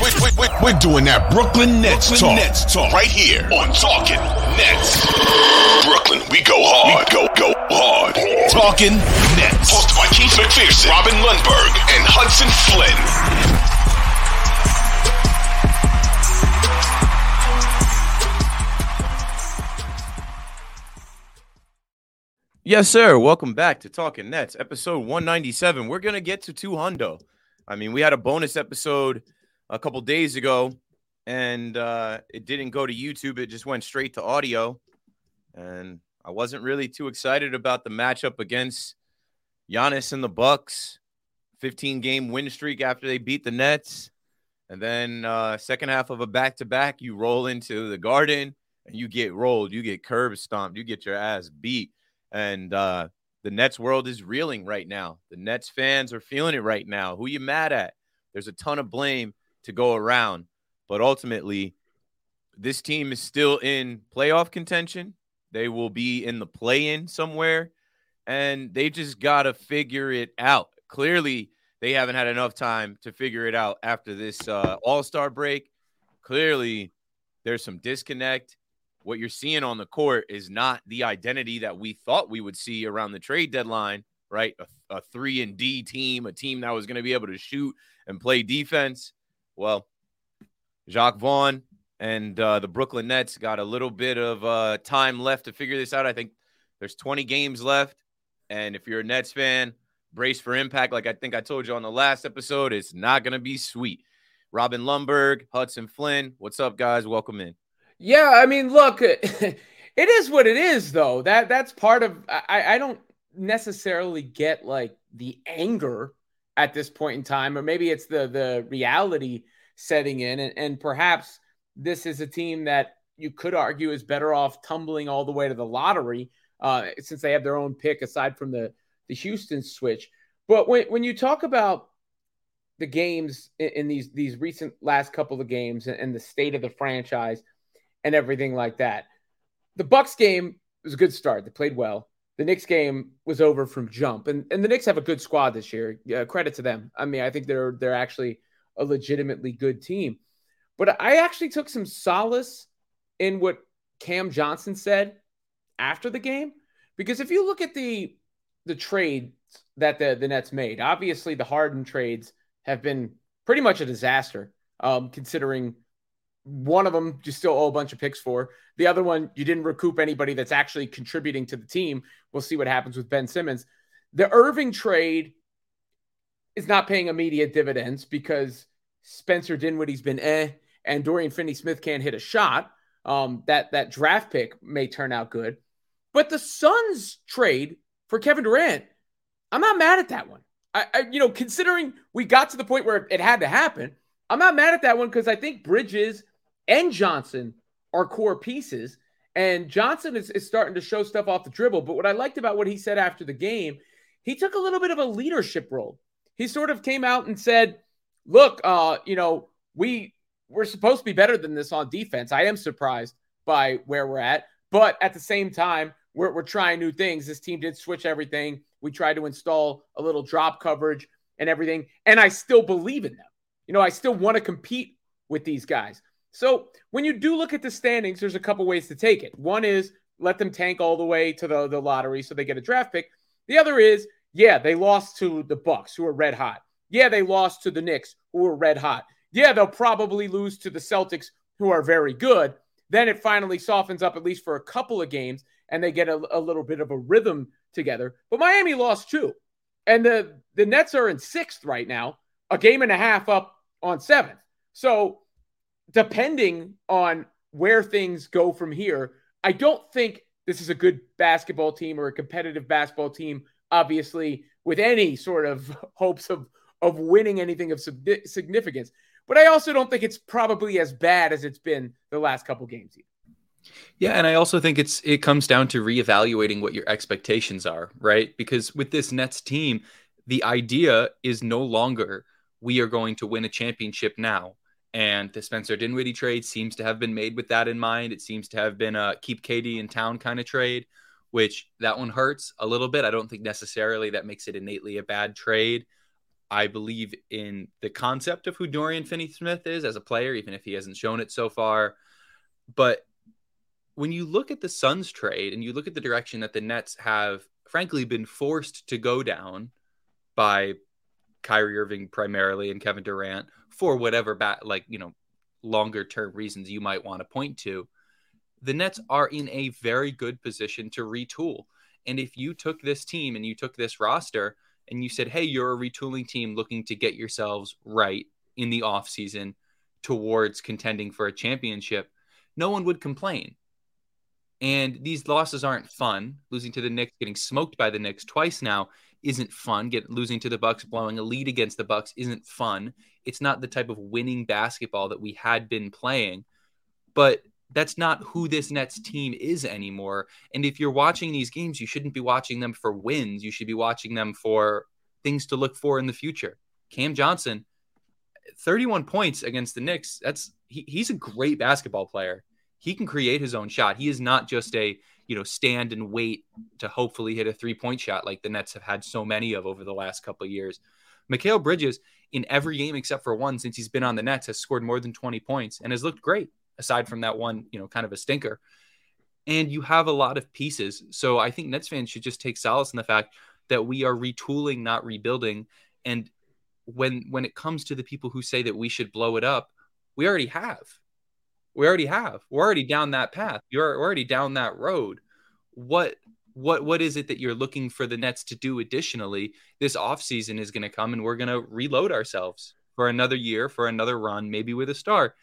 We're, we're, we're doing that Brooklyn Nets Brooklyn talk. Nets talk right here on Talking Nets. Brooklyn, we go hard. We go go hard. Talking Nets. Hosted by Keith McPherson, Robin Lundberg, and Hudson Flynn. Yes, sir. Welcome back to Talking Nets, episode 197. We're gonna get to two hundo. I mean, we had a bonus episode a couple days ago, and uh, it didn't go to YouTube. It just went straight to audio, and I wasn't really too excited about the matchup against Giannis and the Bucks. 15 game win streak after they beat the Nets, and then uh, second half of a back to back, you roll into the Garden and you get rolled, you get curb stomped, you get your ass beat and uh, the Nets world is reeling right now. The Nets fans are feeling it right now. Who you mad at? There's a ton of blame to go around, but ultimately, this team is still in playoff contention. They will be in the play-in somewhere, and they just gotta figure it out. Clearly, they haven't had enough time to figure it out after this uh, All Star break. Clearly, there's some disconnect what you're seeing on the court is not the identity that we thought we would see around the trade deadline, right? A, a three and D team, a team that was going to be able to shoot and play defense. Well, Jacque Vaughn and uh, the Brooklyn Nets got a little bit of uh, time left to figure this out. I think there's 20 games left. And if you're a Nets fan, brace for impact. Like I think I told you on the last episode, it's not going to be sweet. Robin Lundberg, Hudson Flynn, what's up, guys? Welcome in. Yeah, I mean, look, it is what it is, though. That that's part of. I I don't necessarily get like the anger at this point in time, or maybe it's the the reality setting in, and, and perhaps this is a team that you could argue is better off tumbling all the way to the lottery, uh, since they have their own pick aside from the the Houston switch. But when when you talk about the games in, these these recent last couple of games and, the state of the franchise and everything like that. The Bucks game was a good start. They played well. The Knicks game was over from jump, and and the Knicks have a good squad this year. Credit to them. I mean, I think they're they're actually a legitimately good team. But I actually took some solace in what Cam Johnson said after the game, because if you look at the the trades that the the Nets made, obviously the Harden trades have been pretty much a disaster, um, considering one of them you still owe a bunch of picks for. The other one, you didn't recoup anybody that's actually contributing to the team. We'll see what happens with Ben Simmons. The Irving trade is not paying immediate dividends because Spencer Dinwiddie's been eh, and Dorian Finney-Smith can't hit a shot. Um, that that draft pick may turn out good, but the Suns trade for Kevin Durant, I'm not mad at that one. I, I you know, considering we got to the point where it had to happen, I'm not mad at that one because I think Bridges and Johnson are core pieces. And Johnson is, is starting to show stuff off the dribble. But what I liked about what he said after the game, he took a little bit of a leadership role. He sort of came out and said, look, uh, you know, we we're supposed to be better than this on defense. I am surprised by where we're at, but at the same time, we're, we're trying new things. This team did switch everything. We tried to install a little drop coverage and everything, and I still believe in them. You know, I still want to compete with these guys. So when you do look at the standings, there's a couple ways to take it. One is let them tank all the way to the, the lottery so they get a draft pick. The other is, yeah, they lost to the Bucks, who are red hot. Yeah, they lost to the Knicks, who are red hot. Yeah, they'll probably lose to the Celtics, who are very good. Then it finally softens up at least for a couple of games, and they get a, a little bit of a rhythm together. But Miami lost too, and the the Nets are in sixth right now, a game and a half up on seventh. So depending on where things go from here, I don't think this is a good basketball team or a competitive basketball team, obviously, with any sort of hopes of, of winning anything of significance. But I also don't think it's probably as bad as it's been the last couple games. Either. Yeah, and I also think it's it comes down to reevaluating what your expectations are, right? Because with this Nets team, the idea is no longer we are going to win a championship now. And the Spencer Dinwiddie trade seems to have been made with that in mind. It seems to have been a keep KD in town kind of trade, which that one hurts a little bit. I don't think necessarily that makes it innately a bad trade. I believe in the concept of who Dorian Finney Smith is as a player, even if he hasn't shown it so far. But when you look at the Suns trade and you look at the direction that the Nets have, frankly, been forced to go down by Kyrie Irving primarily and Kevin Durant for whatever bat like you know longer term reasons you might want to point to, the Nets are in a very good position to retool. And if you took this team and you took this roster and you said, hey, you're a retooling team looking to get yourselves right in the offseason towards contending for a championship, no one would complain. And these losses aren't fun. Losing to the Knicks, getting smoked by the Knicks twice now isn't fun. Get losing to the Bucks, blowing a lead against the Bucks isn't fun. It's not the type of winning basketball that we had been playing. But that's not who this Nets team is anymore. And if you're watching these games, you shouldn't be watching them for wins. You should be watching them for things to look for in the future. Cam Johnson, 31 points against the Knicks. That's he, he's a great basketball player. He can create his own shot. He is not just a, you know, stand and wait to hopefully hit a three-point shot like the Nets have had so many of over the last couple of years. Mikal Bridges in every game except for one since he's been on the Nets has scored more than 20 points and has looked great aside from that one, you know, kind of a stinker. And you have a lot of pieces. So I think Nets fans should just take solace in the fact that we are retooling, not rebuilding. And when when it comes to the people who say that we should blow it up, we already have. We already have. We're already down that path. You're already down that road. What what what is it that you're looking for the Nets to do additionally? This offseason is going to come and we're going to reload ourselves for another year, for another run, maybe with a star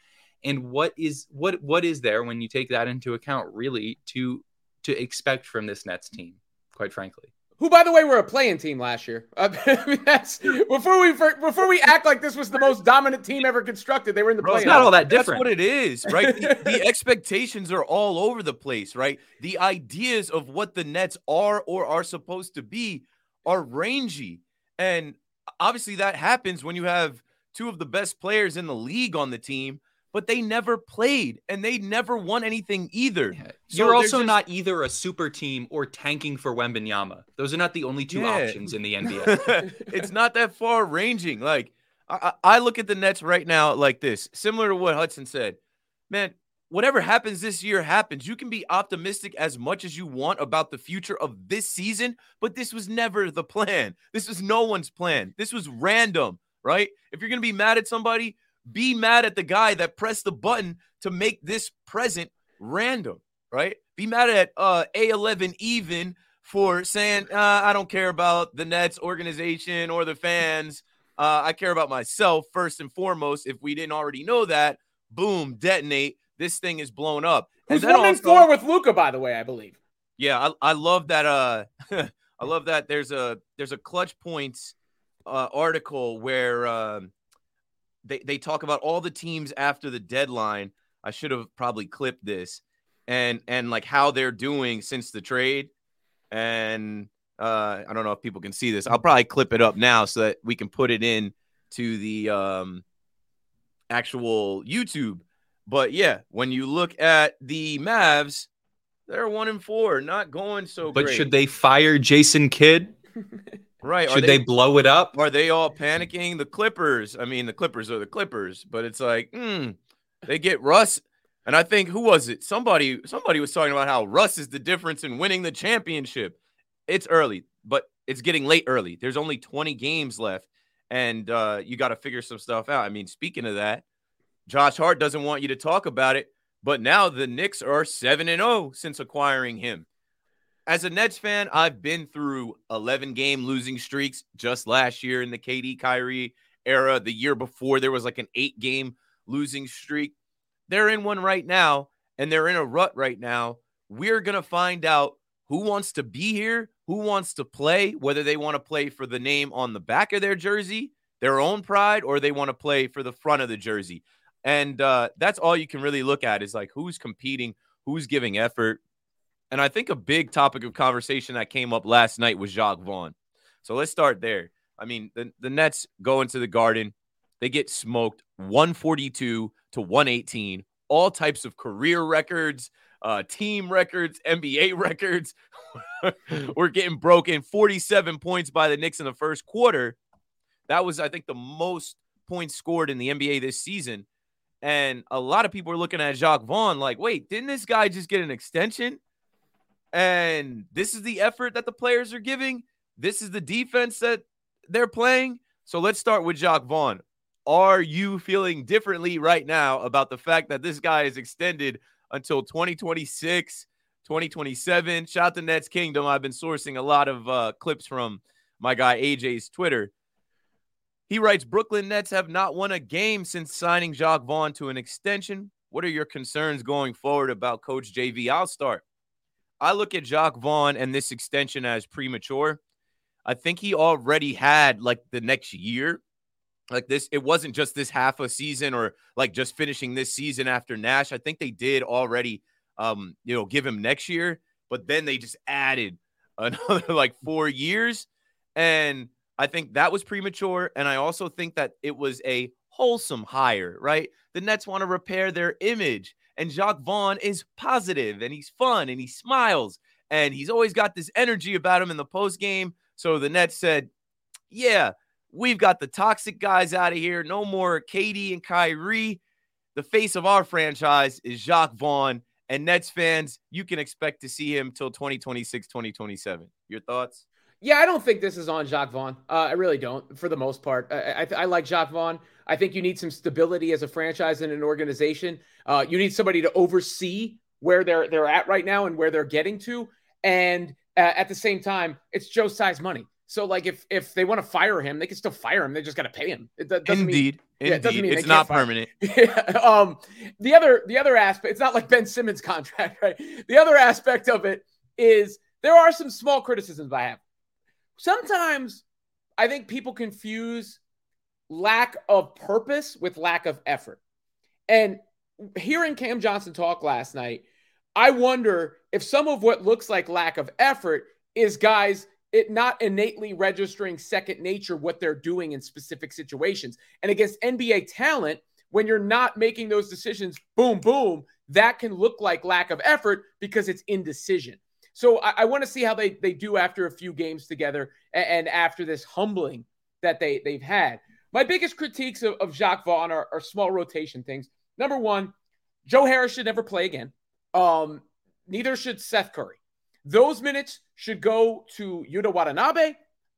and what is what what is there when you take that into account really to to expect from this Nets team, quite frankly. Who, by the way, were a playing team last year. I mean, that's before we before we act like this was the most dominant team ever constructed. They were in the playoffs. It's not all that different. That's what it is, right? the, the expectations are all over the place, right? The ideas of what the Nets are or are supposed to be are rangy, and obviously that happens when you have two of the best players in the league on the team but they never played and they never won anything either. Yeah. So You're also just... not either a super team or tanking for Wembanyama. Those are not the only two yeah. options in the NBA. it's not that far ranging. Like I, I look at the Nets right now like this, similar to what Hudson said. Man, whatever happens this year happens. You can be optimistic as much as you want about the future of this season, but this was never the plan. This was no one's plan. This was random, right? If you're going to be mad at somebody, be mad at the guy that pressed the button to make this present random, right? Be mad at uh, A11 even for saying, uh, I don't care about the Nets organization or the fans. Uh, I care about myself first and foremost. If we didn't already know that, boom, detonate. This thing is blown up. Who's one and four with Luka, by the way, I believe. Yeah, I, I love that. Uh, I love that. There's a there's a clutch points uh, article where um, they, they talk about all the teams after the deadline. I should have probably clipped this and and like how they're doing since the trade. And uh, I don't know if people can see this. I'll probably clip it up now so that we can put it in to the um, actual YouTube. But yeah, when you look at the Mavs, they're one and four, not going so but great. should they fire Jason Kidd? Right. Should they, they, blow it up? Are they all panicking? The Clippers. I mean, the Clippers are the Clippers, but it's like, hmm, they get Russ. And I think who was it? Somebody, somebody was talking about how Russ is the difference in winning the championship. It's early, but it's getting late early. There's only 20 games left, and uh, you got to figure some stuff out. I mean, speaking of that, Josh Hart doesn't want you to talk about it, but now the Knicks are 7 and 0 since acquiring him as a Nets fan, I've been through 11 game losing streaks just last year in the KD Kyrie era. The year before, there was like an eight game losing streak. They're in one right now, and they're in a rut right now. We're going to find out who wants to be here, who wants to play, whether they want to play for the name on the back of their jersey, their own pride, or they want to play for the front of the jersey. And uh, that's all you can really look at is like who's competing, who's giving effort. And I think a big topic of conversation that came up last night was Jacque Vaughn. So let's start there. I mean, the, the Nets go into the garden, they get smoked 142 to 118, all types of career records, uh, team records, NBA records. We're getting broken 47 points by the Knicks in the first quarter. That was, I think, the most points scored in the NBA this season. And a lot of people are looking at Jacque Vaughn like, wait, didn't this guy just get an extension? And this is the effort that the players are giving. This is the defense that they're playing. So let's start with Jacque Vaughn. Are you feeling differently right now about the fact that this guy is extended until 2026, 2027? Shout out to Nets Kingdom. I've been sourcing a lot of uh, clips from my guy AJ's Twitter. He writes Brooklyn Nets have not won a game since signing Jacque Vaughn to an extension. What are your concerns going forward about Coach JV? I'll start. I look at Jacque Vaughn and this extension as premature. I think he already had like the next year. Like this, it wasn't just this half a season or like just finishing this season after Nash. I think they did already, um, you know, give him next year, but then they just added another like four years. And I think that was premature. And I also think that it was a wholesome hire, right? The Nets want to repair their image. And Jacque Vaughn is positive and he's fun and he smiles and he's always got this energy about him in the post game. So the Nets said, Yeah, we've got the toxic guys out of here. No more KD and Kyrie. The face of our franchise is Jacque Vaughn. And Nets fans, you can expect to see him till 2026, 2027. Your thoughts? Yeah, I don't think this is on Jacque Vaughn. Uh, I really don't, for the most part. I, I, I, like Jacque Vaughn. I think you need some stability as a franchise and an organization. Uh, you need somebody to oversee where they're they're at right now and where they're getting to. And uh, at the same time, it's Joe Tsai's money. So, like, if if they want to fire him, they can still fire him. They just got to pay him. It doesn't Indeed. Mean, Indeed. Yeah, it mean it's not permanent. yeah. Um. The other the other aspect. It's not like Ben Simmons' contract, right? The other aspect of it is there are some small criticisms I have sometimes I think people confuse lack of purpose with lack of effort. And hearing Cam Johnson talk last night, I wonder if some of what looks like lack of effort is guys it not innately registering second nature what they're doing in specific situations. And against NBA talent, when you're not making those decisions, boom, boom, that can look like lack of effort because it's indecision. So I, I want to see how they they do after a few games together and, and, after this humbling that they they've had. My biggest critiques of, of Jacque Vaughn are, are small rotation things. Number one, Joe Harris should never play again. Um, neither should Seth Curry. Those minutes should go to Yuta Watanabe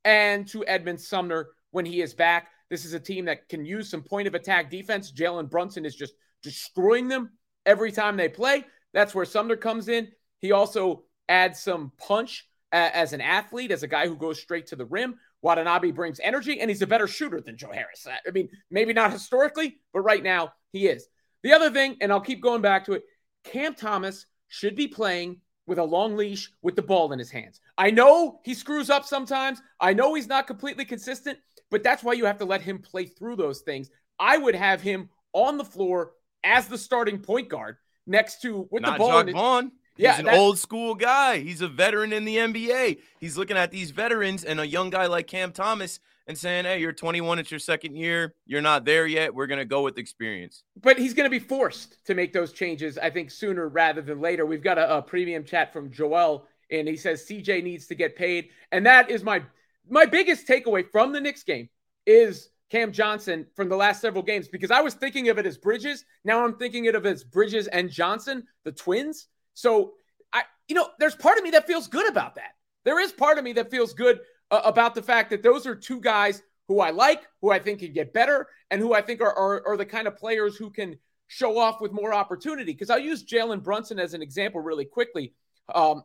and to Edmund Sumner when he is back. This is a team that can use some point of attack defense. Jalen Brunson is just destroying them every time they play. That's where Sumner comes in. He also add some punch uh, as an athlete, as a guy who goes straight to the rim. Watanabe brings energy, and he's a better shooter than Joe Harris. I mean, maybe not historically, but right now he is. The other thing, and I'll keep going back to it Cam Thomas should be playing with a long leash with the ball in his hands. I know he screws up sometimes. I know he's not completely consistent, but that's why you have to let him play through those things. I would have him on the floor as the starting point guard next to with not the ball. Jacque in Vaughn. Yeah, he's an old school guy. He's a veteran in the NBA. He's looking at these veterans and a young guy like Cam Thomas and saying, "Hey, you're 21. It's your second year. You're not there yet. We're gonna go with experience." But he's gonna be forced to make those changes. I think sooner rather than later. We've got a, a premium chat from Joel, and he says CJ needs to get paid, and that is my my biggest takeaway from the Knicks game is Cam Johnson from the last several games because I was thinking of it as Bridges. Now I'm thinking of it as Bridges and Johnson, the twins. So I, you know, there's part of me that feels good about that. There is part of me that feels good uh, about the fact that those are two guys who I like, who I think can get better, and who I think are, are, are the kind of players who can show off with more opportunity. Because I'll use Jalen Brunson as an example really quickly. Um,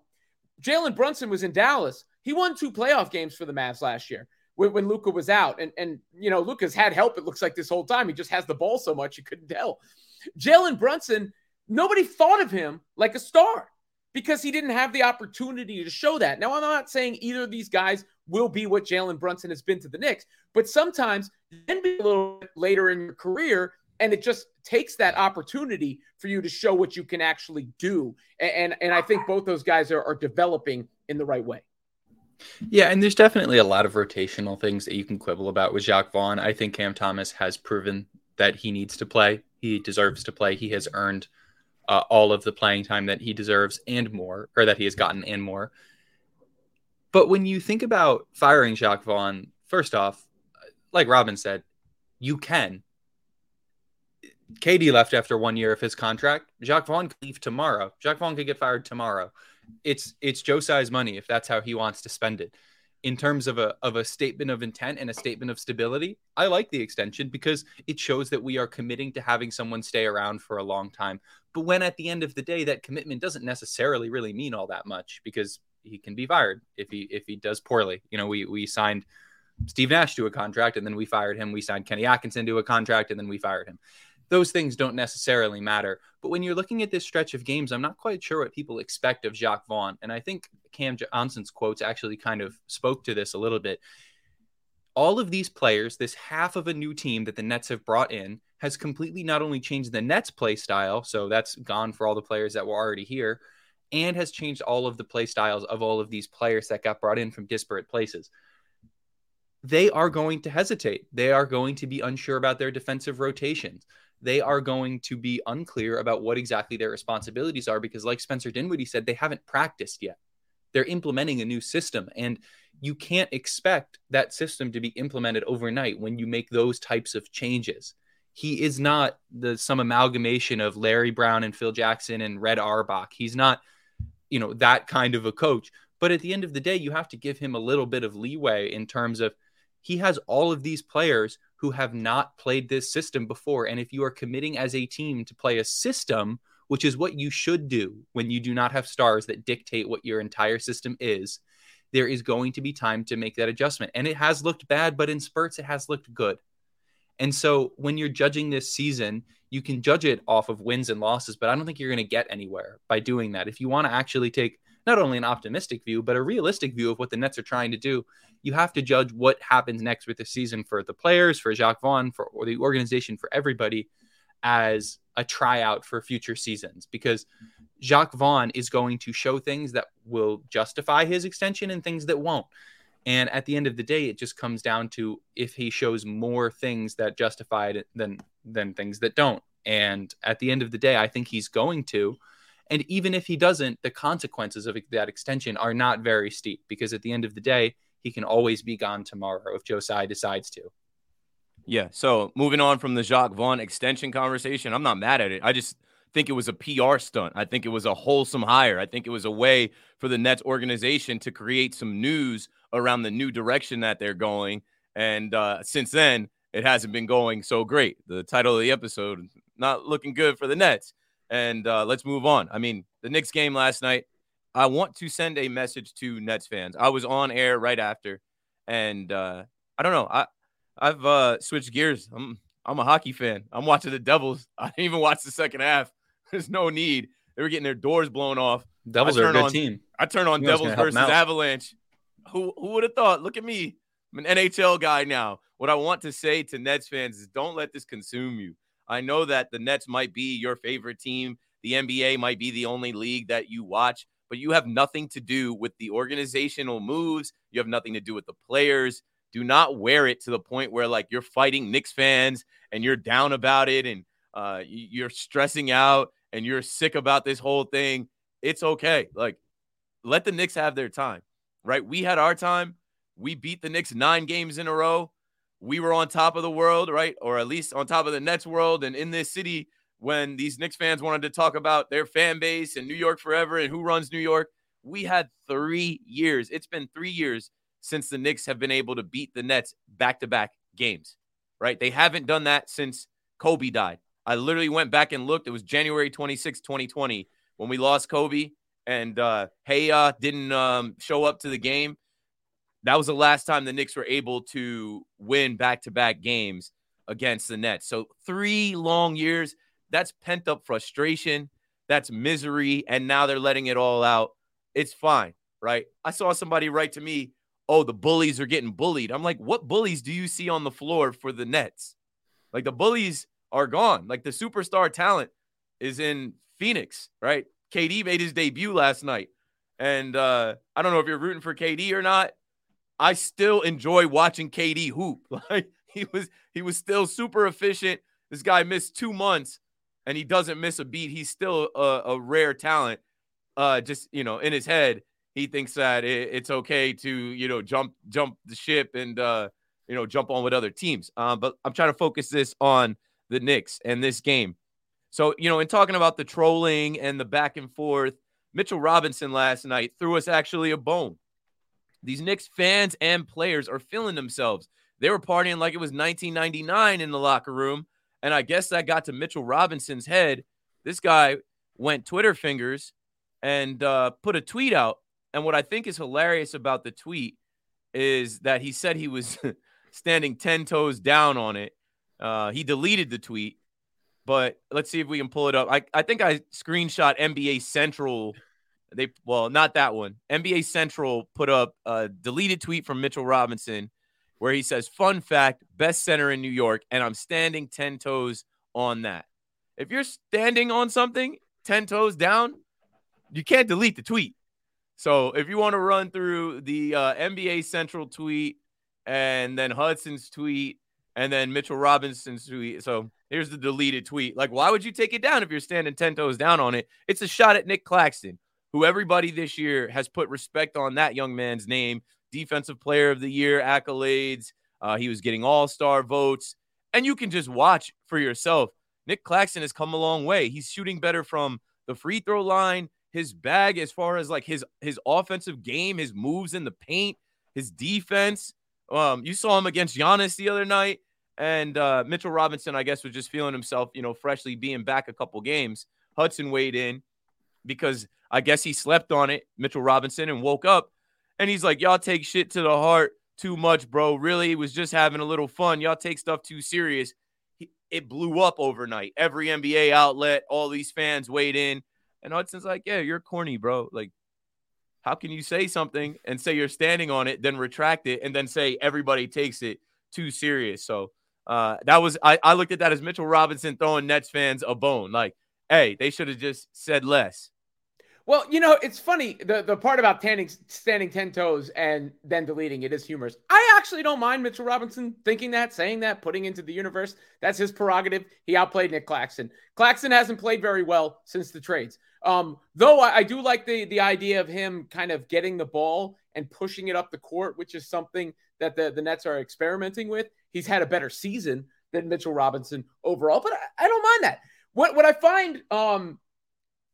Jalen Brunson was in Dallas. He won two playoff games for the Mavs last year when, when Luka was out. And, and, you know, Luka's had help, it looks like this whole time. He just has the ball so much you couldn't tell. Jalen Brunson, nobody thought of him like a star because he didn't have the opportunity to show that. Now, I'm not saying either of these guys will be what Jalen Brunson has been to the Knicks, but sometimes you can be a little later in your career and it just takes that opportunity for you to show what you can actually do. And and, and I think both those guys are, are developing in the right way. Yeah, and there's definitely a lot of rotational things that you can quibble about with Jacque Vaughn. I think Cam Thomas has proven that he needs to play. He deserves to play. He has earned – uh, all of the playing time that he deserves and more, or that he has gotten and more. But when you think about firing Jacque Vaughn, first off, like Robin said, you can. KD left after one year of his contract. Jacque Vaughn could leave tomorrow. Jacque Vaughn could get fired tomorrow. It's it's Joe Tsai's money if that's how he wants to spend it. In terms of a of a statement of intent and a statement of stability, I like the extension because it shows that we are committing to having someone stay around for a long time. But when at the end of the day that commitment doesn't necessarily really mean all that much because he can be fired if he if he does poorly. You know, we we signed Steve Nash to a contract and then we fired him. We signed Kenny Atkinson to a contract and then we fired him. Those things don't necessarily matter. But when you're looking at this stretch of games, I'm not quite sure what people expect of Jacque Vaughn. And I think Cam Johnson's quotes actually kind of spoke to this a little bit. All of these players, this half of a new team that the Nets have brought in, has completely not only changed the Nets play style, so that's gone for all the players that were already here, and has changed all of the play styles of all of these players that got brought in from disparate places they are going to hesitate. They are going to be unsure about their defensive rotations. They are going to be unclear about what exactly their responsibilities are because, like Spencer Dinwiddie said, they haven't practiced yet. They're implementing a new system, and you can't expect that system to be implemented overnight when you make those types of changes. He is not the some amalgamation of Larry Brown and Phil Jackson and Red Auerbach. He's not, you know, that kind of a coach. But at the end of the day, you have to give him a little bit of leeway in terms of he has all of these players who have not played this system before. And if you are committing as a team to play a system, which is what you should do when you do not have stars that dictate what your entire system is, there is going to be time to make that adjustment. And it has looked bad, but in spurts, it has looked good. And so when you're judging this season, you can judge it off of wins and losses, but I don't think you're going to get anywhere by doing that. If you want to actually take not only an optimistic view, but a realistic view of what the Nets are trying to do, you have to judge what happens next with the season for the players, for Jacque Vaughn, for or the organization, for everybody as a tryout for future seasons because Jacque Vaughn is going to show things that will justify his extension and things that won't. And at the end of the day, it just comes down to if he shows more things that justify it than than things that don't. And at the end of the day, I think he's going to. And even if he doesn't, the consequences of that extension are not very steep because at the end of the day, he can always be gone tomorrow if Tsai decides to. Yeah. So moving on from the Jacque Vaughn extension conversation, I'm not mad at it. I just think it was a PR stunt. I think it was a wholesome hire. I think it was a way for the Nets organization to create some news around the new direction that they're going. And uh, since then, it hasn't been going so great. The title of the episode, not looking good for the Nets and uh, let's move on. I mean, the Knicks game last night. I want to send a message to Nets fans. I was on air right after, and uh, I don't know. I I've uh, switched gears. I'm I'm a hockey fan. I'm watching the Devils. I didn't even watch the second half. There's no need. They were getting their doors blown off. Devils are a good on, team. I turn on Devils versus Avalanche. Who who would have thought? Look at me. I'm an NHL guy now. What I want to say to Nets fans is don't let this consume you. I know that the Nets might be your favorite team. The NBA might be the only league that you watch, but you have nothing to do with the organizational moves. You have nothing to do with the players. Do not wear it to the point where like you're fighting Knicks fans and you're down about it and uh, you're stressing out and you're sick about this whole thing. It's okay. Like, let the Knicks have their time, right? We had our time. We beat the Knicks nine games in a row we were on top of the world, right? Or at least on top of the Nets world and in this city when these Knicks fans wanted to talk about their fan base and New York forever and who runs New York. We had three years. It's been three years since the Knicks have been able to beat the Nets back to back games, right? They haven't done that since Kobe died. I literally went back and looked. It was January 26, 2020, when we lost Kobe and uh, Hey uh, didn't um, show up to the game that was the last time the Knicks were able to win back to back games against the Nets. So, three long years, that's pent up frustration, that's misery, and now they're letting it all out. It's fine, right? I saw somebody write to me, Oh, the bullies are getting bullied. I'm like, What bullies do you see on the floor for the Nets? Like, the bullies are gone. Like, the superstar talent is in Phoenix, right? KD made his debut last night. And uh, I don't know if you're rooting for KD or not. I still enjoy watching KD hoop. Like he was he was still super efficient. This guy missed two months and he doesn't miss a beat. He's still a, a rare talent. Uh, just you know, in his head, he thinks that it, it's okay to you know jump jump the ship and uh, you know, jump on with other teams. Um, but I'm trying to focus this on the Knicks and this game. So, you know, in talking about the trolling and the back and forth, Mitchell Robinson last night threw us actually a bone. These Knicks fans and players are feeling themselves. They were partying like it was 1999 in the locker room. And I guess that got to Mitchell Robinson's head. This guy went Twitter fingers and uh, put a tweet out. And what I think is hilarious about the tweet is that he said he was standing 10 toes down on it. Uh, he deleted the tweet, but let's see if we can pull it up. I, I think I screenshot NBA Central. They well, not that one. NBA Central put up a deleted tweet from Mitchell Robinson where he says, Fun fact, best center in New York, and I'm standing 10 toes on that. If you're standing on something 10 toes down, you can't delete the tweet. So if you want to run through the uh, NBA Central tweet and then Hudson's tweet and then Mitchell Robinson's tweet. So here's the deleted tweet. Like, why would you take it down if you're standing 10 toes down on it? It's a shot at Nick Claxton, who everybody this year has put respect on that young man's name. Defensive player of the year accolades. Uh, he was getting all star votes. And you can just watch for yourself. Nick Claxton has come a long way. He's shooting better from the free throw line, his bag as far as like his his offensive game, his moves in the paint, his defense. Um, you saw him against Giannis the other night, and uh, Mitchell Robinson, I guess, was just feeling himself, you know, freshly being back a couple games. Hudson weighed in because I guess he slept on it, Mitchell Robinson, and woke up, and he's like, "Y'all take shit to the heart too much, bro. Really, was just having a little fun. Y'all take stuff too serious." It blew up overnight. Every NBA outlet, all these fans weighed in, and Hudson's like, "Yeah, you're corny, bro. Like, how can you say something and say you're standing on it, then retract it, and then say everybody takes it too serious? So uh, that was I, I looked at that as Mitchell Robinson throwing Nets fans a bone. Like, hey, they should have just said less. Well, you know, it's funny. The the part about standing standing ten toes and then deleting it is humorous. I actually don't mind Mitchell Robinson thinking that, saying that, putting into the universe. That's his prerogative. He outplayed Nick Claxton. Claxton hasn't played very well since the trades. Um, though I, I do like the the idea of him kind of getting the ball and pushing it up the court, which is something that the, the Nets are experimenting with. He's had a better season than Mitchell Robinson overall, but I, I don't mind that. What what I find um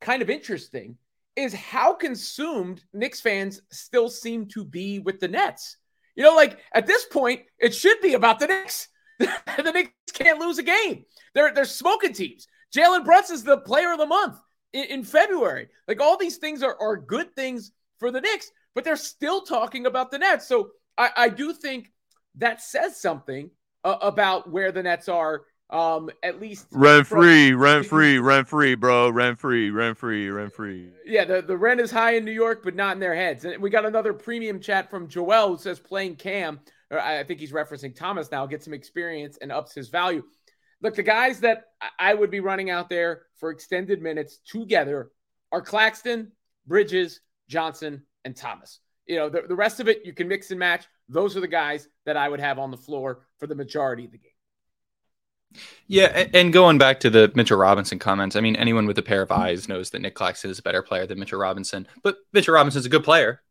kind of interesting is how consumed Knicks fans still seem to be with the Nets. You know, like at this point, it should be about the Knicks. the Knicks can't lose a game. They're they're smoking teams. Jalen Brunson's the player of the month in, in, February. Like all these things are, are good things for the Knicks, but they're still talking about the Nets. So I, I do think that says something uh, about where the Nets are um, at least rent free, rent free, rent free, bro, rent free, rent free, rent free. Yeah, the, the rent is high in New York, but not in their heads. And we got another premium chat from Joel who says playing Cam, or I think he's referencing Thomas now, gets some experience and ups his value. Look, the guys that I would be running out there for extended minutes together are Claxton, Bridges, Johnson, and Thomas. You know, the, the rest of it you can mix and match. Those are the guys that I would have on the floor for the majority of the game. Yeah, and going back to the Mitchell Robinson comments, I mean, anyone with a pair of eyes knows that Nick Claxton is a better player than Mitchell Robinson. But Mitchell Robinson's a good player.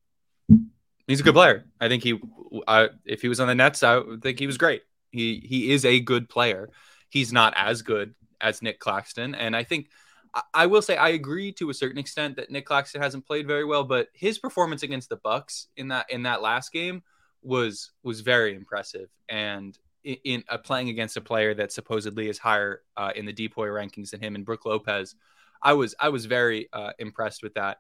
He's a good player. I think he, I, if he was on the Nets, I think he was great. He he is a good player. He's not as good as Nick Claxton, and I think I will say I agree to a certain extent that Nick Claxton hasn't played very well, but his performance against the Bucks in that in that last game was was very impressive. And in, uh, playing against a player that supposedly is higher uh, in the DPOY rankings than him and Brook Lopez, I was I was very uh, impressed with that.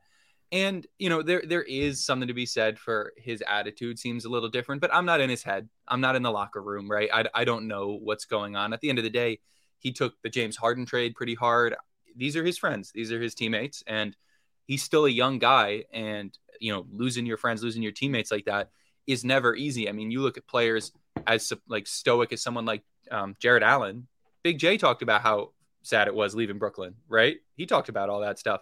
And you know there there is something to be said for his attitude seems a little different, but I'm not in his head. I'm not in the locker room, right? I, I don't know what's going on. At the end of the day, he took the James Harden trade pretty hard. These are his friends. These are his teammates, and he's still a young guy. And you know losing your friends, losing your teammates like that is never easy. I mean, you look at players as like stoic as someone like um, Jarrett Allen. Big J talked about how sad it was leaving Brooklyn, right? He talked about all that stuff.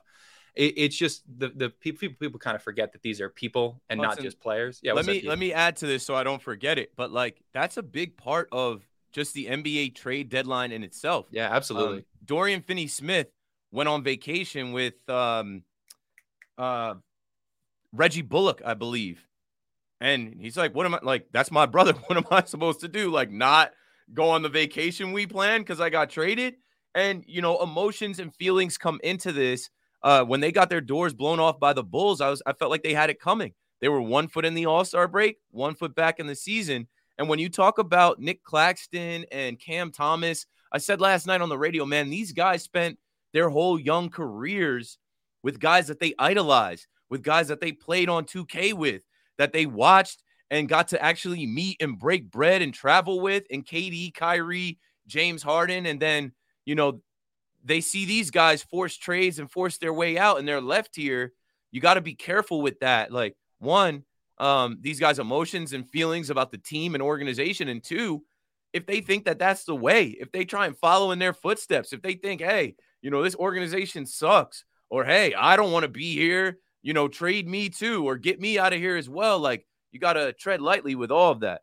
It, it's just the the people, people people kind of forget that these are people and Listen, not just players. Yeah. Let me let me add to this so I don't forget it. But like that's a big part of just the NBA trade deadline in itself. Yeah, absolutely. Um, Dorian Finney Smith went on vacation with um, uh, Reggie Bullock, I believe. And he's like, What am I like? That's my brother. What am I supposed to do? Like, not go on the vacation we planned because I got traded? And, you know, emotions and feelings come into this. Uh, when they got their doors blown off by the Bulls, I was I felt like they had it coming. They were one foot in the All Star break, one foot back in the season. And when you talk about Nick Claxton and Cam Thomas, I said last night on the radio, man, these guys spent their whole young careers with guys that they idolize, with guys that they played on 2K with, that they watched and got to actually meet and break bread and travel with, and KD, Kyrie, James Harden. And then, you know, they see these guys force trades and force their way out and they're left here. You got to be careful with that. Like, one, um, these guys' emotions and feelings about the team and organization. And two, if they think that that's the way, if they try and follow in their footsteps, if they think, hey, you know, this organization sucks, or hey, I don't want to be here, you know, trade me too, or get me out of here as well. Like, you got to tread lightly with all of that.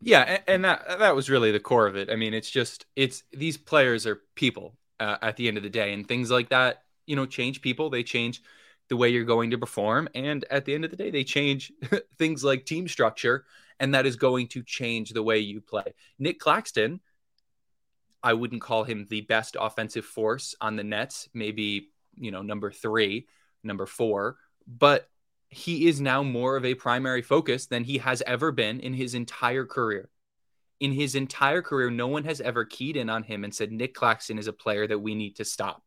Yeah, and that that was really the core of it. I mean, it's just it's these players are people uh, at the end of the day, and things like that, you know, change people. They change the way you're going to perform. And at the end of the day, they change things like team structure, and that is going to change the way you play. Nick Claxton, I wouldn't call him the best offensive force on the Nets, maybe, you know, number three, number four, but he is now more of a primary focus than he has ever been in his entire career. In his entire career, no one has ever keyed in on him and said, Nick Claxton is a player that we need to stop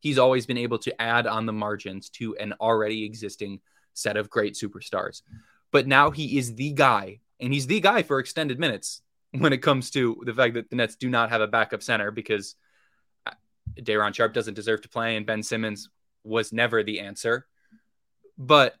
he's always been able to add on the margins to an already existing set of great superstars. But now he is the guy, and he's the guy for extended minutes when it comes to the fact that the Nets do not have a backup center because uh, Day'Ron Sharpe doesn't deserve to play, and Ben Simmons was never the answer. But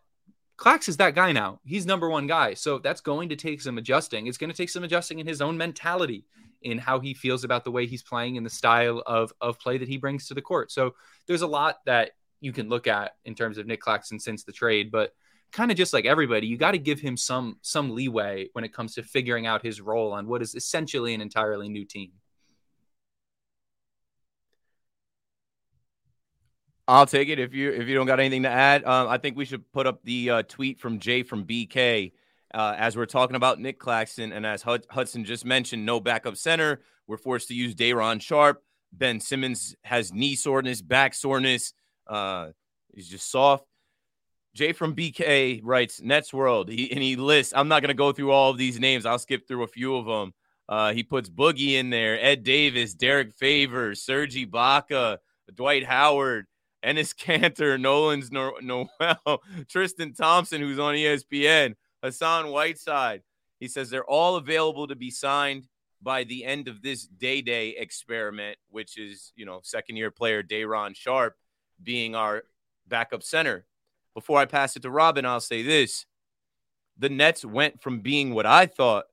Clax is that guy now. He's number one guy. So that's going to take some adjusting. It's going to take some adjusting in his own mentality in how he feels about the way he's playing and the style of of play that he brings to the court. So there's a lot that you can look at in terms of Nick Claxton since the trade, but kind of just like everybody, you got to give him some some leeway when it comes to figuring out his role on what is essentially an entirely new team. I'll take it if you if you don't got anything to add. Um, I think we should put up the uh, tweet from Jay from BK uh, as we're talking about Nick Claxton, and as Hudson just mentioned, no backup center. We're forced to use Day'Ron Sharpe. Ben Simmons has knee soreness, back soreness. Uh, he's just soft. Jay from BK writes Nets World, he, and he lists. I'm not going to go through all of these names. I'll skip through a few of them. Uh, he puts Boogie in there, Ed Davis, Derrick Favors, Serge Ibaka, Dwight Howard, Enes Kanter, Nerlens Noel, Tristan Thompson, who's on ESPN. Hassan Whiteside. He says they're all available to be signed by the end of this day day experiment, which is, you know, second year player Day'Ron Sharpe being our backup center. Before I pass it to Robin, I'll say this. The Nets went from being what I thought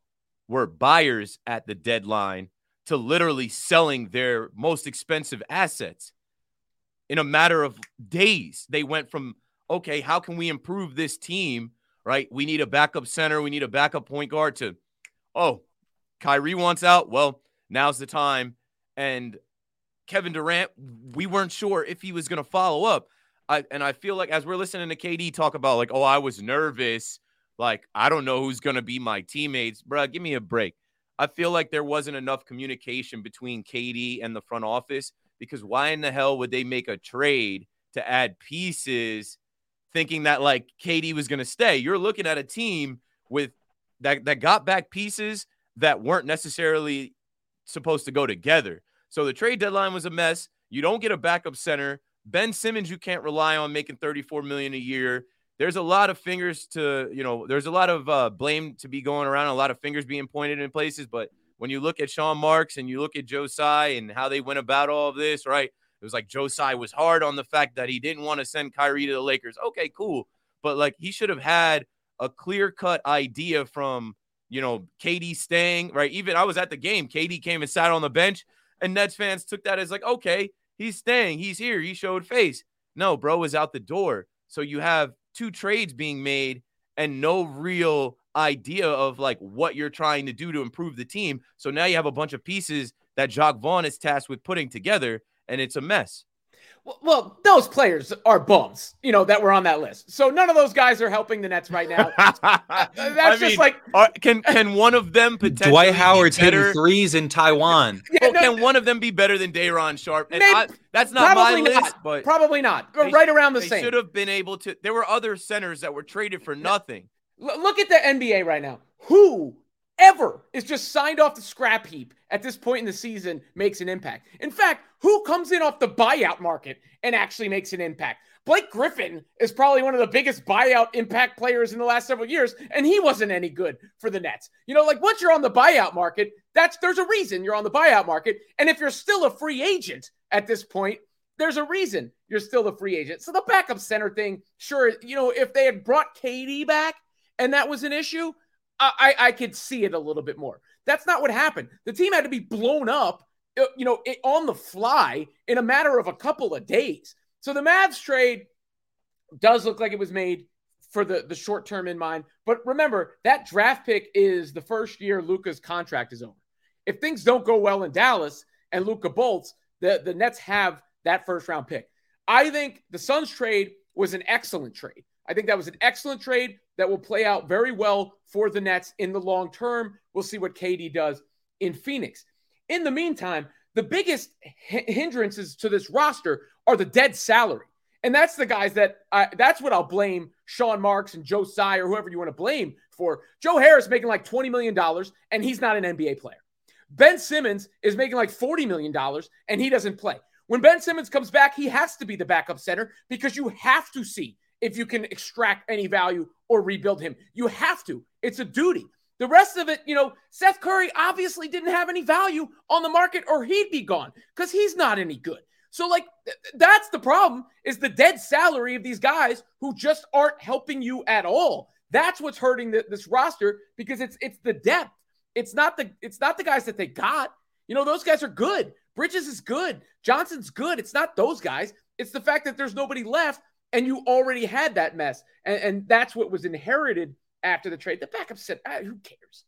were buyers at the deadline to literally selling their most expensive assets in a matter of days. They went from, okay, how can we improve this team right? We need a backup center. We need a backup point guard to, oh, Kyrie wants out. Well, now's the time. And Kevin Durant, we weren't sure if he was going to follow up. I, and I feel like as we're listening to KD talk about, like, oh, I was nervous. Like, I don't know who's going to be my teammates. Bruh, give me a break. I feel like there wasn't enough communication between KD and the front office because why in the hell would they make a trade to add pieces thinking that like KD was going to stay. You're looking at a team with that that got back pieces that weren't necessarily supposed to go together. So the trade deadline was a mess. You don't get a backup center. Ben Simmons, you can't rely on making 34 million a year. There's a lot of fingers to, you know, there's a lot of uh, blame to be going around, a lot of fingers being pointed in places. But when you look at Sean Marks and you look at Tsai and how they went about all of this, right? It was like Tsai was hard on the fact that he didn't want to send Kyrie to the Lakers. Okay, cool. But like he should have had a clear cut idea from, you know, KD staying, right? Even I was at the game. KD came and sat on the bench, and Nets fans took that as like, okay, he's staying. He's here. He showed face. No, bro is out the door. So you have two trades being made and no real idea of like what you're trying to do to improve the team. So now you have a bunch of pieces that Jacque Vaughn is tasked with putting together and it's a mess. Well, those players are bums, you know, that were on that list. So none of those guys are helping the Nets right now. That's I just mean, like are- can can one of them potentially Dwight be Howard's better? hitting threes in Taiwan. Yeah, Well, no, can one of them be better than Day'Ron Sharpe? And Maybe- I, that's not my probably list, but probably not. They- right around the they same. should have been able to. There were other centers that were traded for nothing. L- look at the NBA right now. Who ever is just signed off the scrap heap at this point in the season makes an impact? In fact, who comes in off the buyout market and actually makes an impact? Blake Griffin is probably one of the biggest buyout impact players in the last several years, and he wasn't any good for the Nets. You know, like once you're on the buyout market, that's there's a reason you're on the buyout market. And if you're still a free agent at this point, there's a reason you're still the free agent. So the backup center thing, sure, you know, if they had brought KD back and that was an issue, I, I, could see it a little bit more. That's not what happened. The team had to be blown up, uh, you know, on the fly in a matter of a couple of days. So the Mavs trade does look like it was made for the, the short term in mind. But remember, that draft pick is the first year Luka's contract is over. If things don't go well in Dallas and Luka bolts, the, the Nets have that first round pick. I think the Suns trade was an excellent trade. I think that was an excellent trade that will play out very well for the Nets in the long term. We'll see what KD does in Phoenix. In the meantime, the biggest hindrances to this roster are the dead salary. And that's the guys that I, that's what I'll blame Sean Marks and Joe Tsai or whoever you want to blame for. Joe Harris making like $20 million and he's not an NBA player. Ben Simmons is making like $40 million and he doesn't play. When Ben Simmons comes back, he has to be the backup center because you have to see if you can extract any value or rebuild him. You have to. It's a duty. The rest of it, you know, Seth Curry obviously didn't have any value on the market or he'd be gone because he's not any good. So, like, th- that's the problem is the dead salary of these guys who just aren't helping you at all. That's what's hurting the, this roster because it's it's the depth. It's not the it's not the guys that they got. You know, those guys are good. Bridges is good. Johnson's good. It's not those guys. It's the fact that there's nobody left and you already had that mess. And, and that's what was inherited after the trade. The backup said, ah, who cares?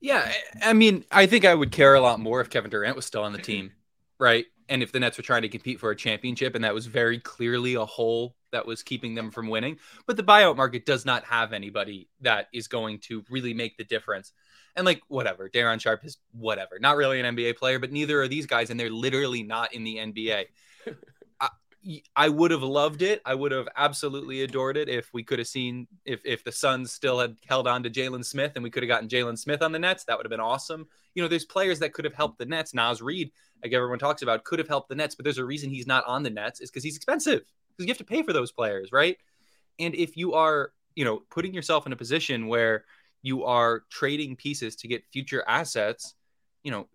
Yeah, I mean, I think I would care a lot more if Kevin Durant was still on the team, right? And if the Nets were trying to compete for a championship and that was very clearly a hole that was keeping them from winning. But the buyout market does not have anybody that is going to really make the difference. And like whatever, Day'Ron Sharpe is whatever, not really an NBA player, but neither are these guys, and they're literally not in the NBA. I, would have loved it. I would have absolutely adored it if we could have seen if if the Suns still had held on to Jalen Smith and we could have gotten Jalen Smith on the Nets. That would have been awesome. You know, there's players that could have helped the Nets. Naz Reid, like everyone talks about, could have helped the Nets, but there's a reason he's not on the Nets is because he's expensive. Because you have to pay for those players, right? And if you are, you know, putting yourself in a position where you are trading pieces to get future assets, you know,